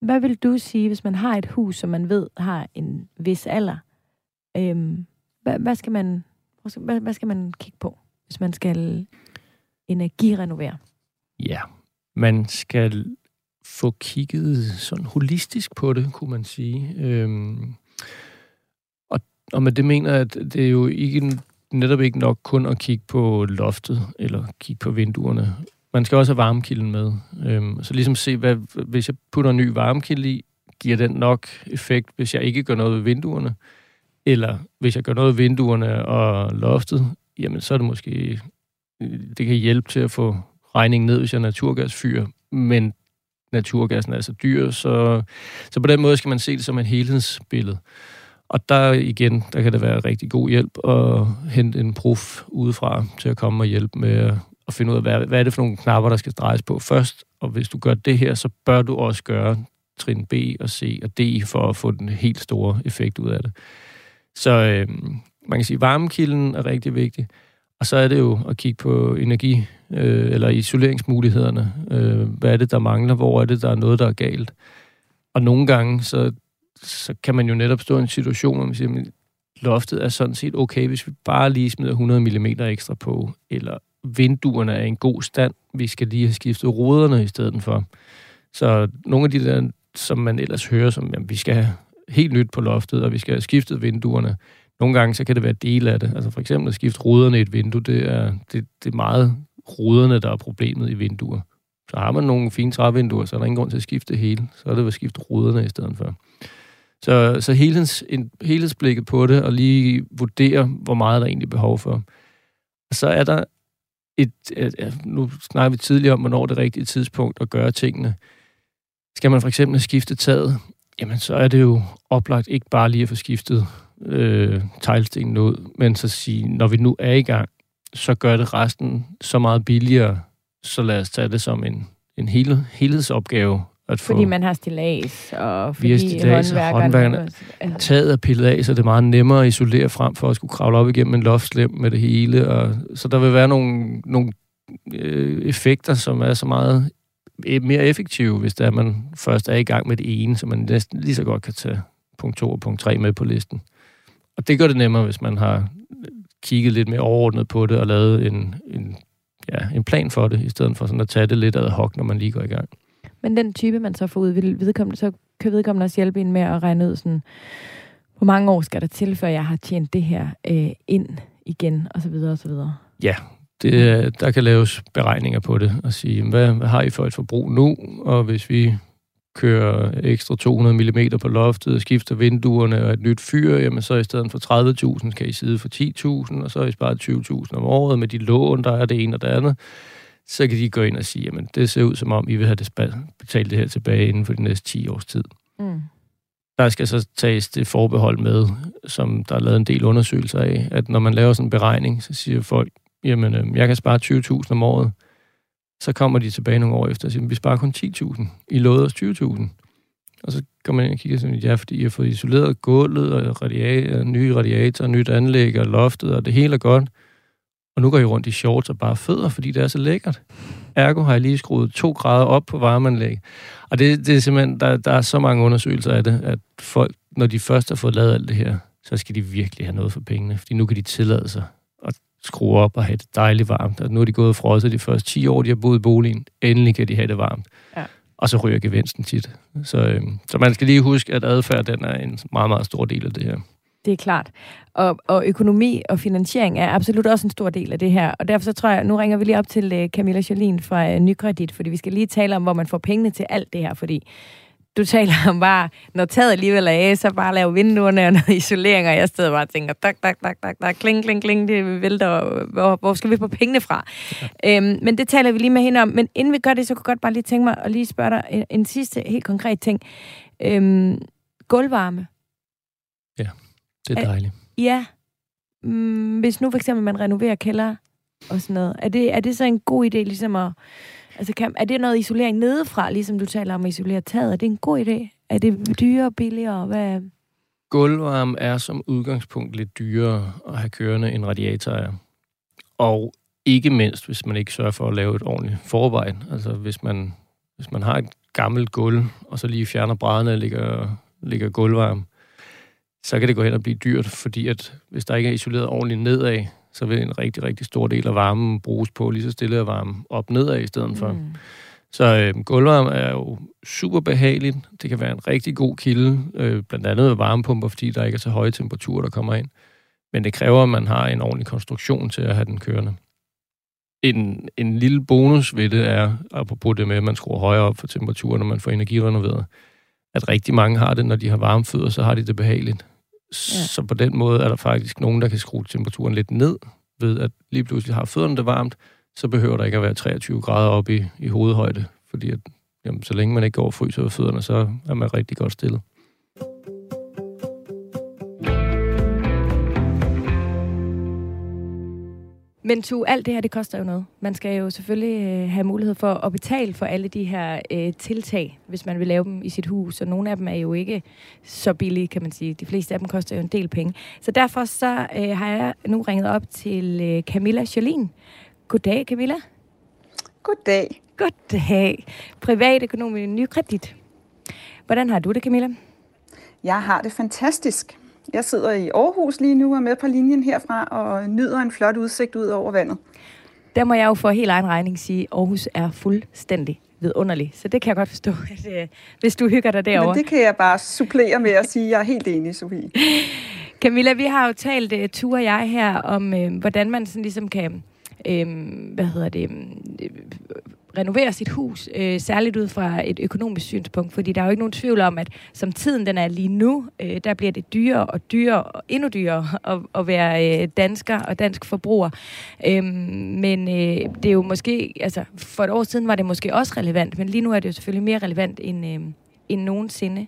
hvad vil du sige, hvis man har et hus, som man ved har en vis alder? Øhm, hvad, hvad, skal man, hvad, hvad skal man kigge på, hvis man skal energirenovere? Ja, man skal få kigget sådan holistisk på det, kunne man sige. Øhm, og, med det mener jeg, at det er jo ikke, netop ikke nok kun at kigge på loftet eller kigge på vinduerne. Man skal også have varmekilden med. Øhm, så ligesom se, hvad, hvis jeg putter en ny varmekilde i, giver den nok effekt, hvis jeg ikke gør noget ved vinduerne? Eller hvis jeg gør noget ved vinduerne og loftet, jamen så er det måske, det kan hjælpe til at få regningen ned, hvis jeg naturgasfyrer, men naturgassen er så dyr, så, så på den måde skal man se det som et helhedsbillede. Og der igen, der kan det være rigtig god hjælp at hente en prof udefra til at komme og hjælpe med at finde ud af, hvad, hvad er det for nogle knapper, der skal drejes på først. Og hvis du gør det her, så bør du også gøre trin B og C og D for at få den helt store effekt ud af det. Så øh, man kan sige, at varmekilden er rigtig vigtig. Og så er det jo at kigge på energi- øh, eller isoleringsmulighederne. Øh, hvad er det, der mangler? Hvor er det, der er noget, der er galt? Og nogle gange, så, så kan man jo netop stå i en situation, hvor man siger, at loftet er sådan set okay, hvis vi bare lige smider 100 mm ekstra på, eller vinduerne er i en god stand, vi skal lige have skiftet ruderne i stedet for. Så nogle af de der, som man ellers hører, som jamen, vi skal have helt nyt på loftet, og vi skal have skiftet vinduerne, nogle gange så kan det være del af det. Altså for eksempel at skifte ruderne i et vindue, det er, det, det er meget ruderne, der er problemet i vinduer. Så har man nogle fine trævinduer, så er der ingen grund til at skifte det hele. Så er det at skifte ruderne i stedet for. Så, så helheds, en, helhedsblikket på det, og lige vurdere, hvor meget der er egentlig behov for. Og så er der et, ja, nu snakker vi tidligere om, hvornår det rigtige tidspunkt at gøre tingene. Skal man for eksempel skifte taget, jamen så er det jo oplagt ikke bare lige at få skiftet øh, teglstenen ud, men så sige, når vi nu er i gang, så gør det resten så meget billigere, så lad os tage det som en, en hel, helhedsopgave. At få, fordi man har stillads, og fordi stillads, håndværkerne... Altså. Taget er pillet af, så det er meget nemmere at isolere frem for at skulle kravle op igennem en loftslem med det hele. Og, så der vil være nogle, nogle øh, effekter, som er så meget mere effektive, hvis der man først er i gang med det ene, så man næsten lige så godt kan tage punkt 2 og punkt 3 med på listen. Og det gør det nemmere, hvis man har kigget lidt mere overordnet på det og lavet en, en, ja, en plan for det, i stedet for sådan at tage det lidt ad hoc, når man lige går i gang. Men den type, man så får ud, vil vedkommende, så kan vedkommende også hjælpe en med at regne ud, sådan, hvor mange år skal der til, før jeg har tjent det her øh, ind igen, og så videre, og så videre. Ja, det, der kan laves beregninger på det, og sige, hvad, hvad har I for et forbrug nu, og hvis vi kører ekstra 200 mm på loftet, skifter vinduerne og et nyt fyr, jamen så i stedet for 30.000 kan I sidde for 10.000, og så er I sparet 20.000 om året med de lån, der er det ene og det andet. Så kan de gå ind og sige, jamen det ser ud som om, I vil have det betalt det her tilbage inden for de næste 10 års tid. Mm. Der skal så tages det forbehold med, som der er lavet en del undersøgelser af, at når man laver sådan en beregning, så siger folk, jamen øh, jeg kan spare 20.000 om året, så kommer de tilbage nogle år efter og siger, vi sparer kun 10.000. I lovede os 20.000. Og så kommer man ind og kigger sådan, ja, fordi I har fået isoleret gulvet og radiator, nye radiator, nyt anlæg og loftet, og det hele er godt. Og nu går I rundt i shorts og bare fødder, fordi det er så lækkert. Ergo har jeg lige skruet to grader op på varmeanlæg. Og det, det er simpelthen, der, der er så mange undersøgelser af det, at folk, når de først har fået lavet alt det her, så skal de virkelig have noget for pengene, fordi nu kan de tillade sig. Og skrue op og have det dejligt varmt. Og nu er de gået og frosset de første 10 år, de har boet i boligen. Endelig kan de have det varmt. Ja. Og så ryger gevinsten tit. Så, øh, så man skal lige huske, at adfærd den er en meget, meget stor del af det her. Det er klart. Og, og økonomi og finansiering er absolut også en stor del af det her. Og derfor så tror jeg, nu ringer vi lige op til uh, Camilla Jolin fra uh, Nykredit, fordi vi skal lige tale om, hvor man får pengene til alt det her, fordi du taler om bare, når taget alligevel er af, så bare lave vinduerne og noget isolering, og jeg stedet bare tænker, tak, tak, tak, tak, tak, kling, kling, kling, det vælter, hvor, hvor skal vi få pengene fra? Ja. Øhm, men det taler vi lige med hende om. Men inden vi gør det, så kunne jeg godt bare lige tænke mig at lige spørge dig en, en sidste helt konkret ting. Øhm, gulvvarme. Ja, det er dejligt. Er, ja. Mm, hvis nu for eksempel man renoverer kælder og sådan noget, er det, er det så en god idé ligesom at Altså, kan, er det noget isolering nedefra, ligesom du taler om at isolere taget? Er det en god idé? Er det dyrere, billigere? Hvad? Gulvvarme er som udgangspunkt lidt dyrere at have kørende end radiator er. Og ikke mindst, hvis man ikke sørger for at lave et ordentligt forarbejde. Altså, hvis man, hvis man har et gammelt gulv, og så lige fjerner brædderne og ligger, ligger gulvvarme, så kan det gå hen og blive dyrt, fordi at hvis der ikke er isoleret ordentligt nedad, så vil en rigtig, rigtig stor del af varmen bruges på lige så stille at varme op nedad i stedet for. Mm. Så øh, gulvvarme er jo super behageligt. Det kan være en rigtig god kilde, øh, blandt andet varmepumper, fordi der ikke er så høje temperaturer, der kommer ind. Men det kræver, at man har en ordentlig konstruktion til at have den kørende. En, en lille bonus ved det er, apropos det med, at man skruer højere op for temperaturen, når man får energirenoveret, at rigtig mange har det, når de har varmefødder, så har de det behageligt. Så på den måde er der faktisk nogen, der kan skrue temperaturen lidt ned, ved at lige pludselig har fødderne det varmt, så behøver der ikke at være 23 grader oppe i, i hovedhøjde, fordi at, jamen, så længe man ikke går og fryser ved fødderne, så er man rigtig godt stillet. Men tu, alt det her, det koster jo noget. Man skal jo selvfølgelig øh, have mulighed for at betale for alle de her øh, tiltag, hvis man vil lave dem i sit hus. Og nogle af dem er jo ikke så billige, kan man sige. De fleste af dem koster jo en del penge. Så derfor så øh, har jeg nu ringet op til øh, Camilla Jolin. Goddag, Camilla. Goddag. Goddag. Privatøkonom i Nykredit. Hvordan har du det, Camilla? Jeg har det fantastisk. Jeg sidder i Aarhus lige nu og er med på linjen herfra og nyder en flot udsigt ud over vandet. Der må jeg jo for helt egen regning sige, at Aarhus er fuldstændig vidunderlig. Så det kan jeg godt forstå, at, øh, hvis du hygger dig derovre. Men det kan jeg bare supplere med at sige, at jeg er helt enig, Sofie. Camilla, vi har jo talt, uh, Ture og jeg her, om uh, hvordan man sådan ligesom kan, uh, hvad hedder det, uh, renovere sit hus, øh, særligt ud fra et økonomisk synspunkt, fordi der er jo ikke nogen tvivl om, at som tiden den er lige nu, øh, der bliver det dyrere og dyrere og endnu dyrere at, at være øh, dansker og dansk forbruger. Øh, men øh, det er jo måske, altså for et år siden var det måske også relevant, men lige nu er det jo selvfølgelig mere relevant end, øh, end nogensinde.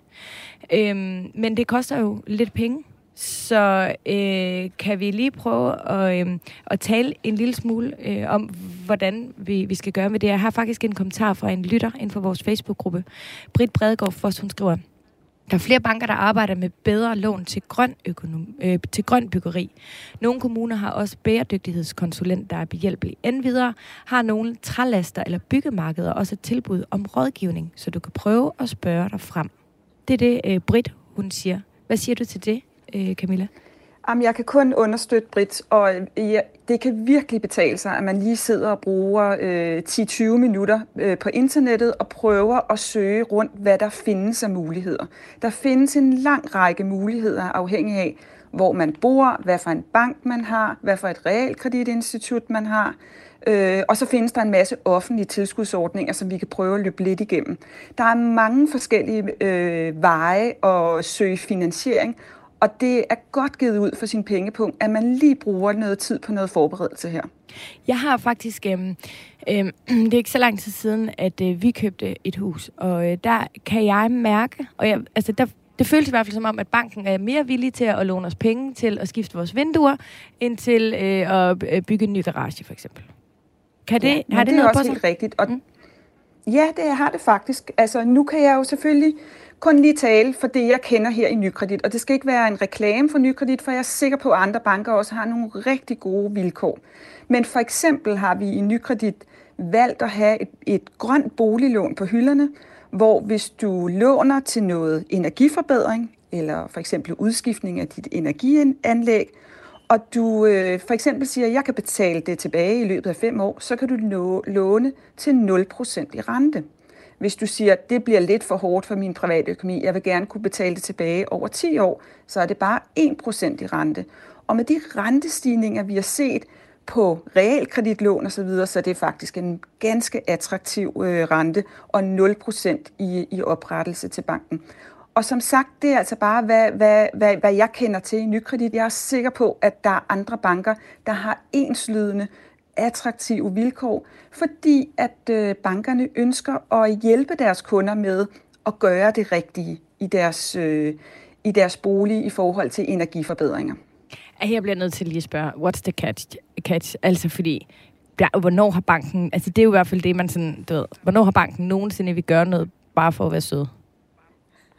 Øh, men det koster jo lidt penge, så øh, kan vi lige prøve at, øh, at tale en lille smule øh, om, hvordan vi, vi skal gøre med det. Jeg har faktisk en kommentar fra en lytter inden for vores Facebook-gruppe. Britt Bredegaard for hun skriver, der er flere banker, der arbejder med bedre lån til grøn, økonom, øh, til grøn byggeri. Nogle kommuner har også bæredygtighedskonsulent, der er behjælpelig. Endvidere har nogle trælaster eller byggemarkeder også et tilbud om rådgivning, så du kan prøve at spørge dig frem. Det er det, øh, Britt, hun siger. Hvad siger du til det? Øh, Camilla? Jamen, jeg kan kun understøtte Britt, og øh, ja, det kan virkelig betale sig, at man lige sidder og bruger øh, 10-20 minutter øh, på internettet og prøver at søge rundt, hvad der findes af muligheder. Der findes en lang række muligheder afhængig af, hvor man bor, hvad for en bank man har, hvad for et realkreditinstitut man har, Øh, og så findes der en masse offentlige tilskudsordninger, som vi kan prøve at løbe lidt igennem. Der er mange forskellige øh, veje at søge finansiering, og det er godt givet ud for sin pengepunkt, at man lige bruger noget tid på noget forberedelse her. Jeg har faktisk, øh, øh, det er ikke så lang tid siden, at øh, vi købte et hus, og øh, der kan jeg mærke, og jeg, altså der, det føles i hvert fald som om, at banken er mere villig til at låne os penge til at skifte vores vinduer, end til øh, at øh, bygge en ny garage, for eksempel. Kan det, ja, har det, det noget er også på helt rigtigt. Og mm. Ja, det har det faktisk. Altså, nu kan jeg jo selvfølgelig kun lige tale for det, jeg kender her i Nykredit. Og det skal ikke være en reklame for Nykredit, for jeg er sikker på, at andre banker også har nogle rigtig gode vilkår. Men for eksempel har vi i Nykredit valgt at have et, et grønt boliglån på hylderne, hvor hvis du låner til noget energiforbedring, eller for eksempel udskiftning af dit energianlæg, og du øh, for eksempel siger, at jeg kan betale det tilbage i løbet af fem år, så kan du nå, låne til 0% i rente. Hvis du siger, at det bliver lidt for hårdt for min private økonomi, jeg vil gerne kunne betale det tilbage over 10 år, så er det bare 1% i rente. Og med de rentestigninger, vi har set på realkreditlån osv., så, videre, så det er faktisk en ganske attraktiv øh, rente og 0% i, i oprettelse til banken. Og som sagt, det er altså bare, hvad, hvad, hvad, hvad jeg kender til i nykredit. Jeg er sikker på, at der er andre banker, der har enslydende attraktive vilkår, fordi at øh, bankerne ønsker at hjælpe deres kunder med at gøre det rigtige i deres, øh, i deres bolig i forhold til energiforbedringer. Jeg bliver nødt til lige at spørge, what's the catch? catch? Altså fordi, hvornår har banken, altså det er jo i hvert fald det, man sådan, du ved, hvornår har banken nogensinde vil gøre noget bare for at være sød?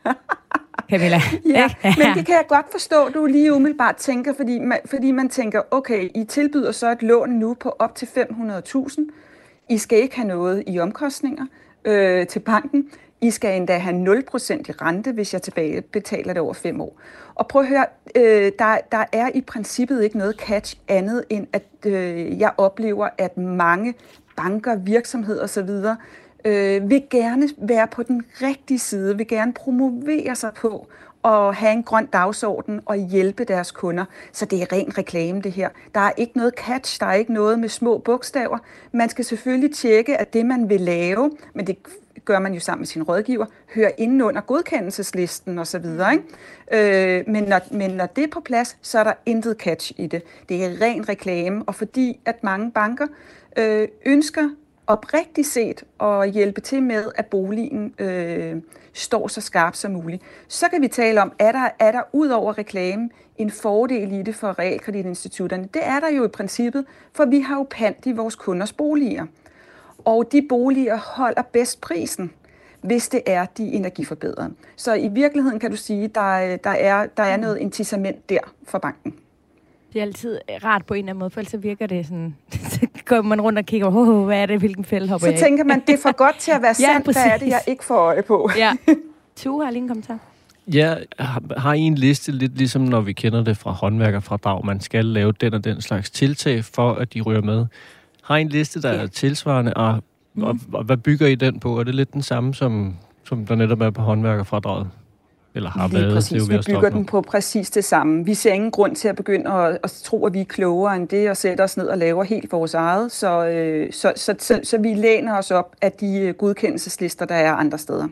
Camilla. ja, men det kan jeg godt forstå, du lige umiddelbart tænker, fordi man, fordi man tænker, okay, I tilbyder så et lån nu på op til 500.000. I skal ikke have noget i omkostninger øh, til banken. I skal endda have 0% i rente, hvis jeg tilbage betaler det over fem år. Og prøv at høre, øh, der, der er i princippet ikke noget catch andet, end at øh, jeg oplever, at mange banker, virksomheder osv., øh, vil gerne være på den rigtige side, vil gerne promovere sig på og have en grøn dagsorden og hjælpe deres kunder. Så det er ren reklame, det her. Der er ikke noget catch, der er ikke noget med små bogstaver. Man skal selvfølgelig tjekke, at det, man vil lave, men det gør man jo sammen med sin rådgiver, hører inden under godkendelseslisten osv. Ikke? Øh, men, når, men når det er på plads, så er der intet catch i det. Det er ren reklame, og fordi at mange banker øh, ønsker oprigtigt set at hjælpe til med, at boligen øh, står så skarpt som muligt. Så kan vi tale om, er der, er der ud over reklame en fordel i det for realkreditinstitutterne? Det er der jo i princippet, for vi har jo pant i vores kunders boliger. Og de boliger holder bedst prisen hvis det er de energiforbedrede. Så i virkeligheden kan du sige, der, der, er, der er noget incitament der for banken. Det er altid rart på en eller anden måde, for ellers så virker det sådan, så går man rundt og kigger, oh, hvad er det, hvilken fælde hopper Så jeg tænker man, det er for godt til at være sandt, ja, hvad er det, jeg ikke får øje på? ja. Tue har lige en kommentar. Ja, har I en liste, lidt ligesom når vi kender det fra håndværkerfradrag, man skal lave den og den slags tiltag, for at de ryger med. Har I en liste, der ja. er tilsvarende, og, mm. og, og hvad bygger I den på? Er det lidt den samme, som, som der netop er på håndværkerfradraget? Eller har Lige været, præcis. Det vi bygger den på præcis det samme. Vi ser ingen grund til at begynde at, at tro, at vi er klogere end det, og sætter os ned og laver helt vores eget. Så, øh, så, så, så, så vi læner os op af de øh, godkendelseslister, der er andre steder.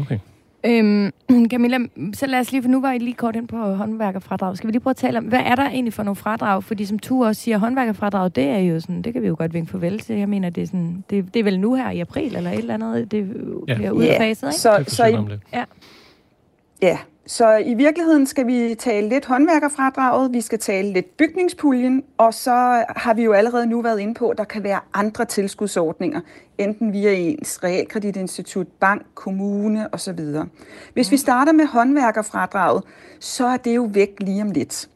Okay. Øhm, Camilla, så lad os lige, for nu var I lige kort ind på håndværkerfradrag. Skal vi lige prøve at tale om, hvad er der egentlig for nogle fradrag? Fordi som du også siger, håndværkerfradrag, det er jo sådan, det kan vi jo godt vinke farvel til. Jeg mener, det er, sådan, det, det er vel nu her i april eller et eller andet, det ja. bliver udfaset, ikke? Så, så I, ja. Ja, så i virkeligheden skal vi tale lidt håndværkerfradraget, vi skal tale lidt bygningspuljen, og så har vi jo allerede nu været inde på, at der kan være andre tilskudsordninger, enten via ens realkreditinstitut, bank, kommune osv. Hvis vi starter med håndværkerfradraget, så er det jo væk lige om lidt.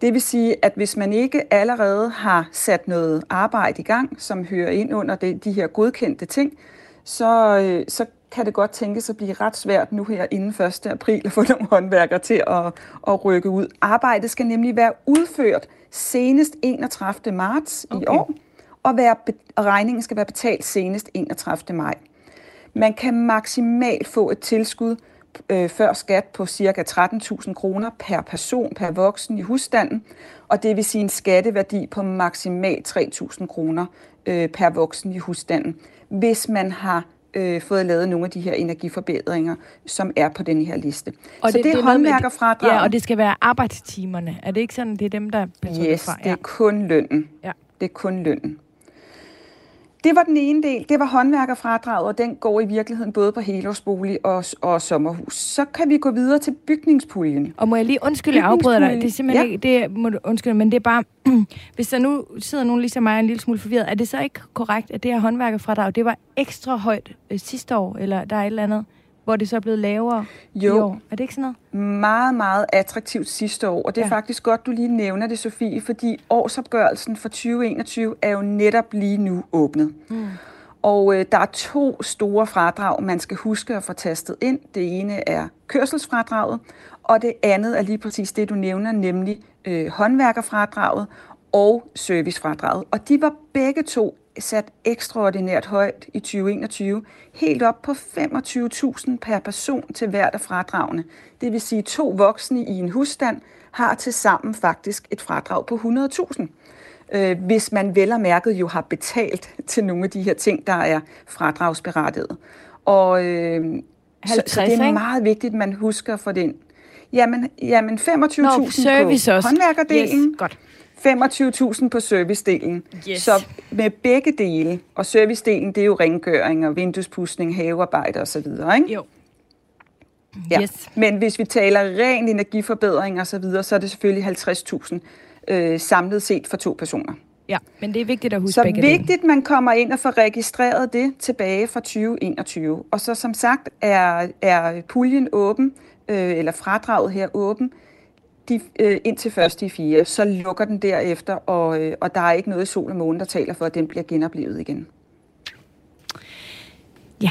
Det vil sige, at hvis man ikke allerede har sat noget arbejde i gang, som hører ind under det, de her godkendte ting, så, øh, så kan det godt tænkes at blive ret svært nu her inden 1. april at få nogle håndværkere til at, at rykke ud. Arbejdet skal nemlig være udført senest 31. marts okay. i år, og, være, og regningen skal være betalt senest 31. maj. Man kan maksimalt få et tilskud øh, før skat på ca. 13.000 kroner per person, per voksen i husstanden, og det vil sige en skatteværdi på maksimalt 3.000 kroner øh, per voksen i husstanden, hvis man har øh, fået lavet nogle af de her energiforbedringer, som er på den her liste. Og så det, det er håndværkerfradrag. Ja, og det skal være arbejdstimerne. Er det ikke sådan, det er dem, der betaler yes, fra? Ja. det er kun lønnen. Ja. Det er kun lønnen. Det var den ene del, det var håndværkerfradraget, og den går i virkeligheden både på helårsbolig og, og sommerhus. Så kan vi gå videre til bygningspuljen. Og må jeg lige undskylde, jeg afbryder dig. Det er simpelthen ja. ikke, det må du undskylde, men det er bare, hvis der nu sidder nogen ligesom mig en lille smule forvirret, er det så ikke korrekt, at det her håndværkerfradrag, det var ekstra højt øh, sidste år, eller der er et eller andet? Hvor det så er blevet lavere jo, i år. Er det ikke sådan noget? meget, meget attraktivt sidste år. Og det er ja. faktisk godt, du lige nævner det, Sofie, fordi årsopgørelsen for 2021 er jo netop lige nu åbnet. Mm. Og øh, der er to store fradrag, man skal huske at få tastet ind. Det ene er kørselsfradraget, og det andet er lige præcis det, du nævner, nemlig øh, håndværkerfradraget og servicefradraget. Og de var begge to sat ekstraordinært højt i 2021, helt op på 25.000 per person til hvert af fradragene. Det vil sige, to voksne i en husstand har til sammen faktisk et fradrag på 100.000 øh, hvis man vel og mærket jo har betalt til nogle af de her ting, der er fradragsberettiget. Og øh, så, så det er meget vigtigt, at man husker for den. Jamen, jamen 25.000 på håndværkerdelen. Yes, godt. 25.000 på servicedelen. Yes. Så med begge dele, og servicedelen, det er jo rengøring og vinduespudsning, havearbejde osv., ikke? Jo. Ja. Yes. Men hvis vi taler ren energiforbedring og så videre, så er det selvfølgelig 50.000 øh, samlet set for to personer. Ja, men det er vigtigt at huske Så begge vigtigt, man kommer ind og får registreret det tilbage fra 2021. Og så som sagt er, er puljen åben, øh, eller fradraget her åben, de, øh, indtil første i fire. Så lukker den derefter, og, øh, og der er ikke noget i sol og måne, der taler for, at den bliver genoplevet igen. Ja,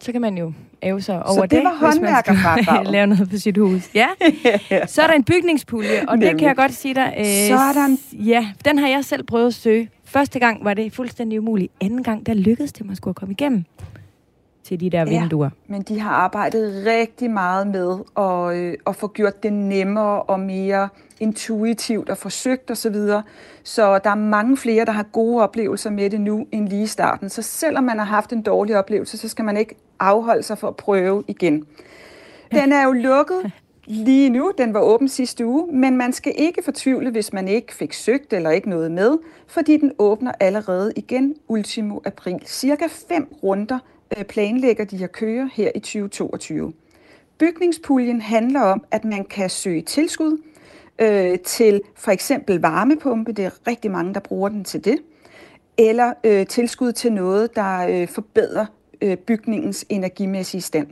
så kan man jo æve sig over så det, det var hvis man skal lave noget på sit hus. Ja. Så er der en bygningspulje, og Nemlig. det kan jeg godt sige dig. Øh, Sådan. Ja, den har jeg selv prøvet at søge. Første gang var det fuldstændig umuligt. Anden gang, der lykkedes det mig at komme igennem til de der vinduer. Ja, men de har arbejdet rigtig meget med at, øh, at få gjort det nemmere og mere intuitivt og forsøgt osv. Så, videre. så der er mange flere, der har gode oplevelser med det nu end lige i starten. Så selvom man har haft en dårlig oplevelse, så skal man ikke afholde sig for at prøve igen. Den er jo lukket lige nu. Den var åben sidste uge, men man skal ikke fortvivle, hvis man ikke fik søgt eller ikke noget med, fordi den åbner allerede igen ultimo april. Cirka fem runder Øh, planlægger de at køre her i 2022. Bygningspuljen handler om, at man kan søge tilskud øh, til for eksempel varmepumpe, det er rigtig mange, der bruger den til det, eller øh, tilskud til noget, der øh, forbedrer øh, bygningens energimæssige stand.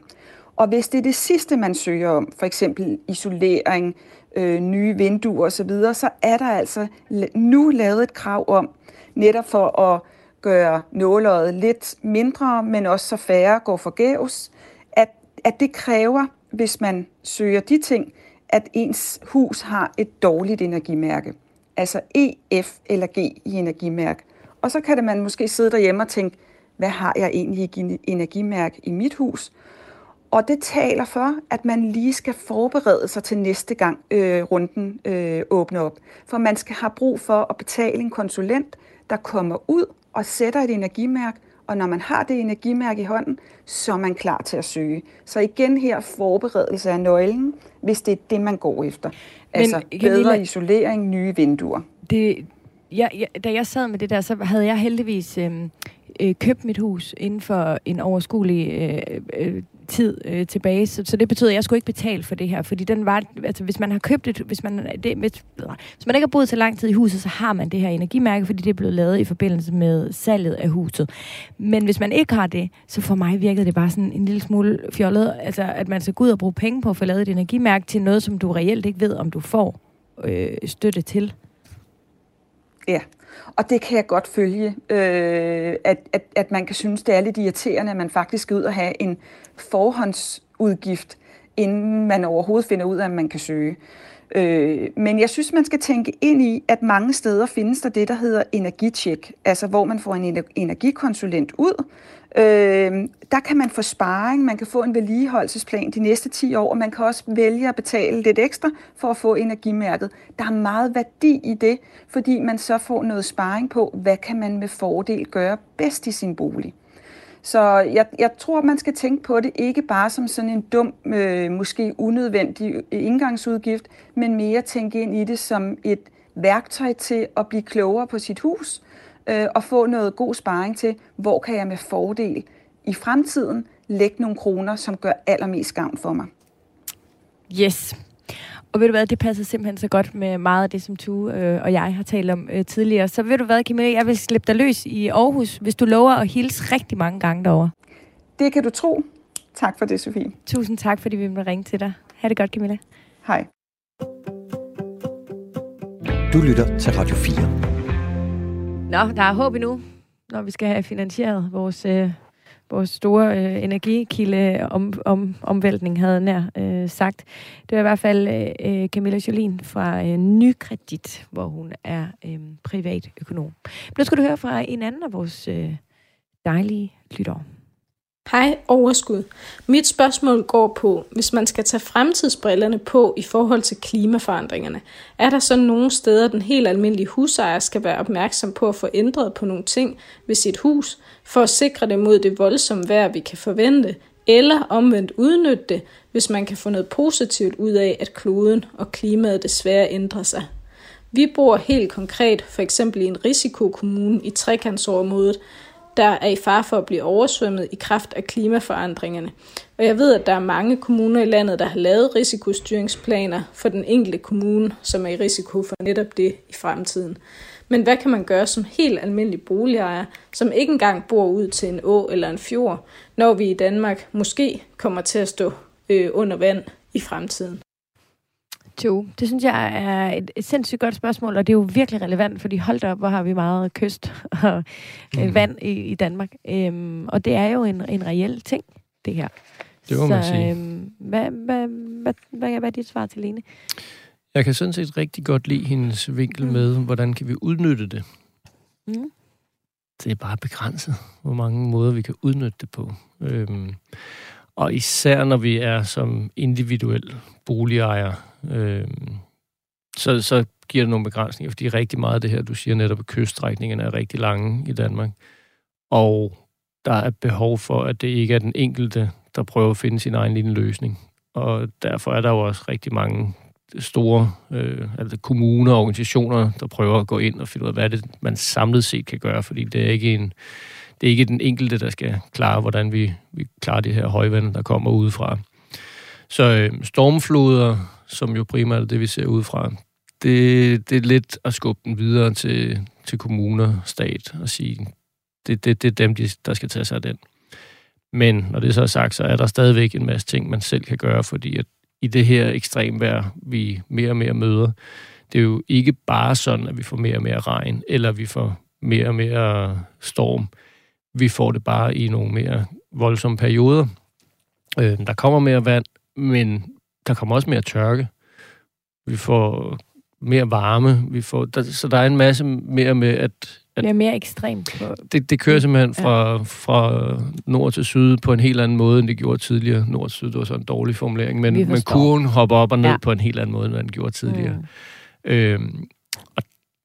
Og hvis det er det sidste, man søger om, for eksempel isolering, øh, nye vinduer osv., så er der altså nu lavet et krav om, netop for at gøre nåløjet lidt mindre, men også så færre går forgæves, at, at det kræver, hvis man søger de ting, at ens hus har et dårligt energimærke. Altså E, F eller G i energimærke. Og så kan det man måske sidde derhjemme og tænke, hvad har jeg egentlig i energimærke i mit hus? Og det taler for, at man lige skal forberede sig til næste gang øh, runden øh, åbner op. For man skal have brug for at betale en konsulent, der kommer ud og sætter et energimærke, og når man har det energimærke i hånden, så er man klar til at søge. Så igen her forberedelse af nøglen, hvis det er det, man går efter. Men, altså bedre Camilla, isolering, nye vinduer. Det, ja, ja, da jeg sad med det der, så havde jeg heldigvis øh, øh, købt mit hus inden for en overskuelig øh, øh, tid øh, tilbage, så, så det betyder, at jeg skulle ikke betale for det her, fordi den var, altså hvis man har købt det, hvis man, øh, det, hvis, hvis man ikke har boet så lang tid i huset, så har man det her energimærke, fordi det er blevet lavet i forbindelse med salget af huset. Men hvis man ikke har det, så for mig virkede det bare sådan en lille smule fjollet, altså at man skal gå ud og bruge penge på at få lavet et energimærke til noget, som du reelt ikke ved, om du får øh, støtte til. Ja, og det kan jeg godt følge, øh, at, at, at man kan synes, det er lidt irriterende, at man faktisk skal ud og have en forhåndsudgift, inden man overhovedet finder ud af, at man kan søge. Øh, men jeg synes, man skal tænke ind i, at mange steder findes der det, der hedder energitjek, altså hvor man får en energikonsulent ud, Øh, der kan man få sparring, man kan få en vedligeholdelsesplan de næste 10 år, og man kan også vælge at betale lidt ekstra for at få energimærket. Der er meget værdi i det, fordi man så får noget sparring på, hvad kan man med fordel gøre bedst i sin bolig. Så jeg, jeg tror, man skal tænke på det ikke bare som sådan en dum, øh, måske unødvendig indgangsudgift, men mere tænke ind i det som et værktøj til at blive klogere på sit hus, øh, og få noget god sparring til, hvor kan jeg med fordel i fremtiden lægge nogle kroner, som gør allermest gavn for mig. Yes. Og ved du hvad, det passer simpelthen så godt med meget af det, som Tue øh, og jeg har talt om øh, tidligere. Så ved du hvad, Camilla, jeg vil slippe dig løs i Aarhus, hvis du lover at hilse rigtig mange gange derovre. Det kan du tro. Tak for det, Sofie. Tusind tak, fordi vi må ringe til dig. Ha' det godt, Camilla. Hej. Du lytter til Radio 4. Nå, der er håb endnu. når vi skal have finansieret vores, øh, vores store øh, energikilde om, om, omvæltning, havde nær øh, sagt. Det var i hvert fald øh, øh, Camilla Jolin fra øh, Nykredit, hvor hun er øh, privatøkonom. Nu skal du høre fra en anden af vores øh, dejlige lyttere. Hej overskud. Mit spørgsmål går på, hvis man skal tage fremtidsbrillerne på i forhold til klimaforandringerne, er der så nogle steder, den helt almindelige husejer skal være opmærksom på at få ændret på nogle ting ved sit hus, for at sikre det mod det voldsomme vejr, vi kan forvente, eller omvendt udnytte det, hvis man kan få noget positivt ud af, at kloden og klimaet desværre ændrer sig. Vi bor helt konkret for eksempel i en risikokommune i trekantsområdet, der er i far for at blive oversvømmet i kraft af klimaforandringerne. Og jeg ved, at der er mange kommuner i landet, der har lavet risikostyringsplaner for den enkelte kommune, som er i risiko for netop det i fremtiden. Men hvad kan man gøre som helt almindelig boligejer, som ikke engang bor ud til en å eller en fjord, når vi i Danmark måske kommer til at stå øh, under vand i fremtiden? Jo, det synes jeg er et, et sindssygt godt spørgsmål, og det er jo virkelig relevant, fordi hold op, hvor har vi meget kyst og mm. vand i, i Danmark. Øhm, og det er jo en, en reel ting, det her. Det må Så, man sige. Øhm, hvad, hvad, hvad, hvad, hvad er dit svar til Lene? Jeg kan sådan set rigtig godt lide hendes vinkel mm. med, hvordan kan vi udnytte det. Mm. Det er bare begrænset, hvor mange måder vi kan udnytte det på. Øhm, og især når vi er som individuel boligejer, øh, så, så giver det nogle begrænsninger, fordi rigtig meget af det her, du siger netop, at kyststrækningerne er rigtig lange i Danmark. Og der er behov for, at det ikke er den enkelte, der prøver at finde sin egen lille løsning. Og derfor er der jo også rigtig mange store øh, altså kommuner og organisationer, der prøver at gå ind og finde ud af, hvad det man samlet set kan gøre, fordi det er ikke en det er ikke den enkelte, der skal klare, hvordan vi, vi klarer det her højvand, der kommer udefra. Så øh, stormfloder, som jo primært er det, vi ser udefra, det, det er lidt at skubbe den videre til, til kommuner, stat, og sige, det, det, det er dem, der skal tage sig af den. Men når det så er sagt, så er der stadigvæk en masse ting, man selv kan gøre, fordi at i det her ekstremvejr, vi mere og mere møder, det er jo ikke bare sådan, at vi får mere og mere regn, eller vi får mere og mere storm. Vi får det bare i nogle mere voldsomme perioder. Øh, der kommer mere vand, men der kommer også mere tørke. Vi får mere varme. Vi får, der, så der er en masse mere med, at... at det er mere ekstremt. Det, det kører simpelthen fra, ja. fra nord til syd på en helt anden måde, end det gjorde tidligere. Nord til syd, det var så en dårlig formulering, men, men kurven hopper op og ned ja. på en helt anden måde, end den gjorde tidligere. Mm. Øhm,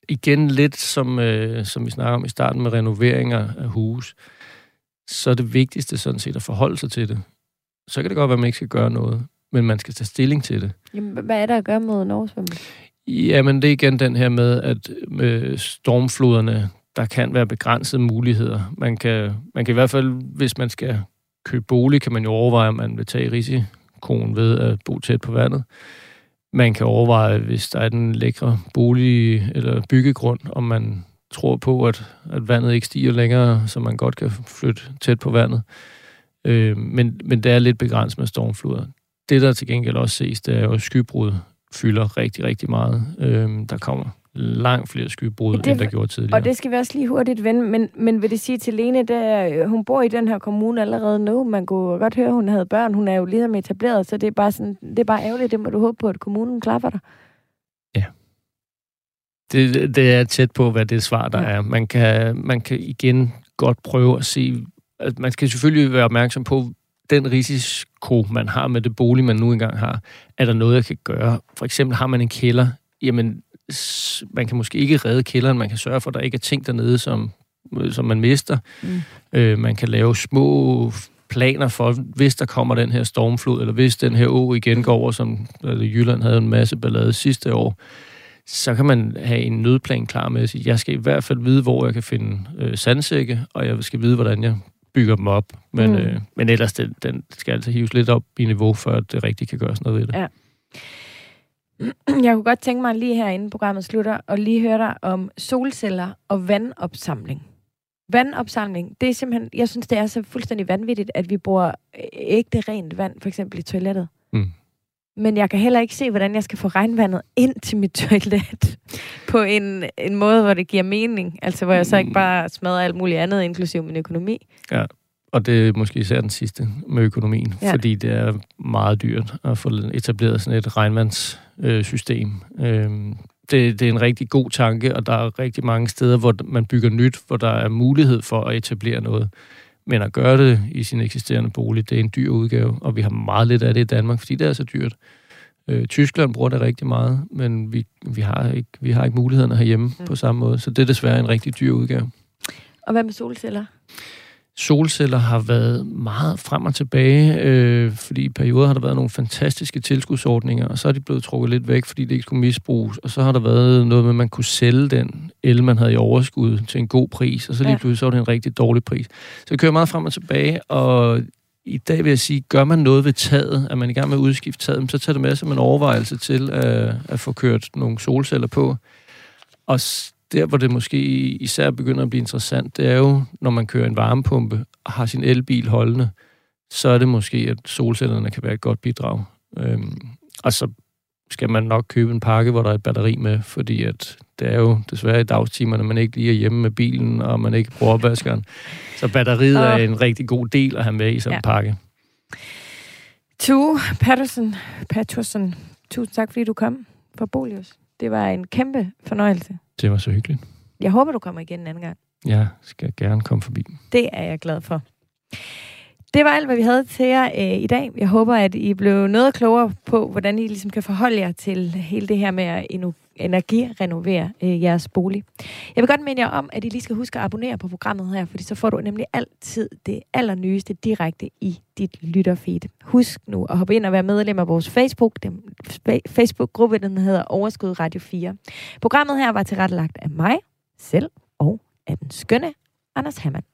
igen lidt som, øh, som vi snakker om i starten med renoveringer af hus, så er det vigtigste sådan set at forholde sig til det. Så kan det godt være, at man ikke skal gøre noget, men man skal tage stilling til det. Jamen, hvad er der at gøre mod en Jamen, det er igen den her med, at med stormfloderne, der kan være begrænsede muligheder. Man kan, man kan i hvert fald, hvis man skal købe bolig, kan man jo overveje, om man vil tage risikoen ved at bo tæt på vandet. Man kan overveje, hvis der er den lækre bolig- eller byggegrund, om man tror på, at, at vandet ikke stiger længere, så man godt kan flytte tæt på vandet. Øh, men, men det er lidt begrænset med stormfloder. Det, der til gengæld også ses, det er jo, at skybrud fylder rigtig, rigtig meget. Øh, der kommer langt flere skybrud, det, end der gjorde tidligere. Og det skal vi også lige hurtigt vende, men, men vil det sige til Lene, der, hun bor i den her kommune allerede nu, man kunne godt høre, hun havde børn, hun er jo ligesom etableret, så det er bare, sådan, det er bare ærgerligt, det må du håbe på, at kommunen klapper dig. Ja. Det, det er tæt på, hvad det svar, der ja. er. Man kan, man kan igen godt prøve at se, at man skal selvfølgelig være opmærksom på, den risiko, man har med det bolig, man nu engang har, er der noget, jeg kan gøre? For eksempel har man en kælder, jamen man kan måske ikke redde kælderen, man kan sørge for, at der ikke er ting dernede, som, som man mister. Mm. Øh, man kan lave små planer for, hvis der kommer den her stormflod, eller hvis den her å igen går over, som eller Jylland havde en masse ballade sidste år, så kan man have en nødplan klar med at sige, jeg skal i hvert fald vide, hvor jeg kan finde øh, sandsække, og jeg skal vide, hvordan jeg bygger dem op. Men, mm. øh, men ellers, den, den skal altså hives lidt op i niveau, at det rigtigt kan gøres noget ved det. Ja. Jeg kunne godt tænke mig lige her, inden programmet slutter, og lige høre dig om solceller og vandopsamling. Vandopsamling, det er simpelthen, jeg synes, det er så fuldstændig vanvittigt, at vi bruger ægte rent vand, for eksempel i toilettet. Mm. men jeg kan heller ikke se, hvordan jeg skal få regnvandet ind til mit toilet på en, en måde, hvor det giver mening. Altså, hvor jeg så ikke bare smadrer alt muligt andet, inklusiv min økonomi. Ja, og det er måske især den sidste med økonomien, Ja. ja. fordi det er meget dyrt at få etableret sådan et regnvandssystem. Øhm, det, det er en rigtig god tanke, og der er rigtig mange steder, hvor man bygger nyt, hvor der er mulighed for at etablere noget. Men at gøre det i sin eksisterende bolig, det er en dyr udgave, og vi har meget lidt af det i Danmark, fordi det er så dyrt. Øh, Tyskland bruger det rigtig meget, men vi, vi, har, ikke, vi har ikke mulighederne herhjemme Mm. mm. på samme måde, så det er desværre en rigtig dyr udgave. Og hvad med solceller? Solceller har været meget frem og tilbage, øh, fordi i perioder har der været nogle fantastiske tilskudsordninger, og så er de blevet trukket lidt væk, fordi det ikke skulle misbruges. Og så har der været noget med, at man kunne sælge den el, man havde i overskud til en god pris, og så lige Ja. pludselig så var det en rigtig dårlig pris. Så det kører meget frem og tilbage, og i dag vil jeg sige, gør man noget ved taget, er man i gang med at udskifte taget, så tager det med som en overvejelse til at, at få kørt nogle solceller på. Og der, hvor det måske især begynder at blive interessant, det er jo, når man kører en varmepumpe og har sin elbil holdende, så er det måske, at solcellerne kan være et godt bidrag. Øhm, og så skal man nok købe en pakke, hvor der er et batteri med, fordi at det er jo desværre i dagstimerne, man ikke lige er hjemme med bilen, og man ikke bruger opvaskeren. Så batteriet er Åh. en rigtig god del at have med i sådan en Ja. pakke. Tue Patterson, Patterson, tusind tak, fordi du kom fra Bolius. Det var en kæmpe fornøjelse. Det var så hyggeligt. Jeg håber, du kommer igen en anden gang. Jeg skal gerne komme forbi. Det er jeg glad for. Det var alt, hvad vi havde til jer øh, i dag. Jeg håber, at I blev noget klogere på, hvordan I ligesom kan forholde jer til hele det her med at energirenovere øh, jeres bolig. Jeg vil godt minde jer om, at I lige skal huske at abonnere på programmet her, fordi så får du nemlig altid det allernyeste direkte i dit lytterfeed. Husk nu at hoppe ind og være medlem af vores Facebook, den Facebook-gruppe, den hedder Overskud Radio 4. Programmet her var tilrettelagt af mig selv og af den skønne Anders Hammann.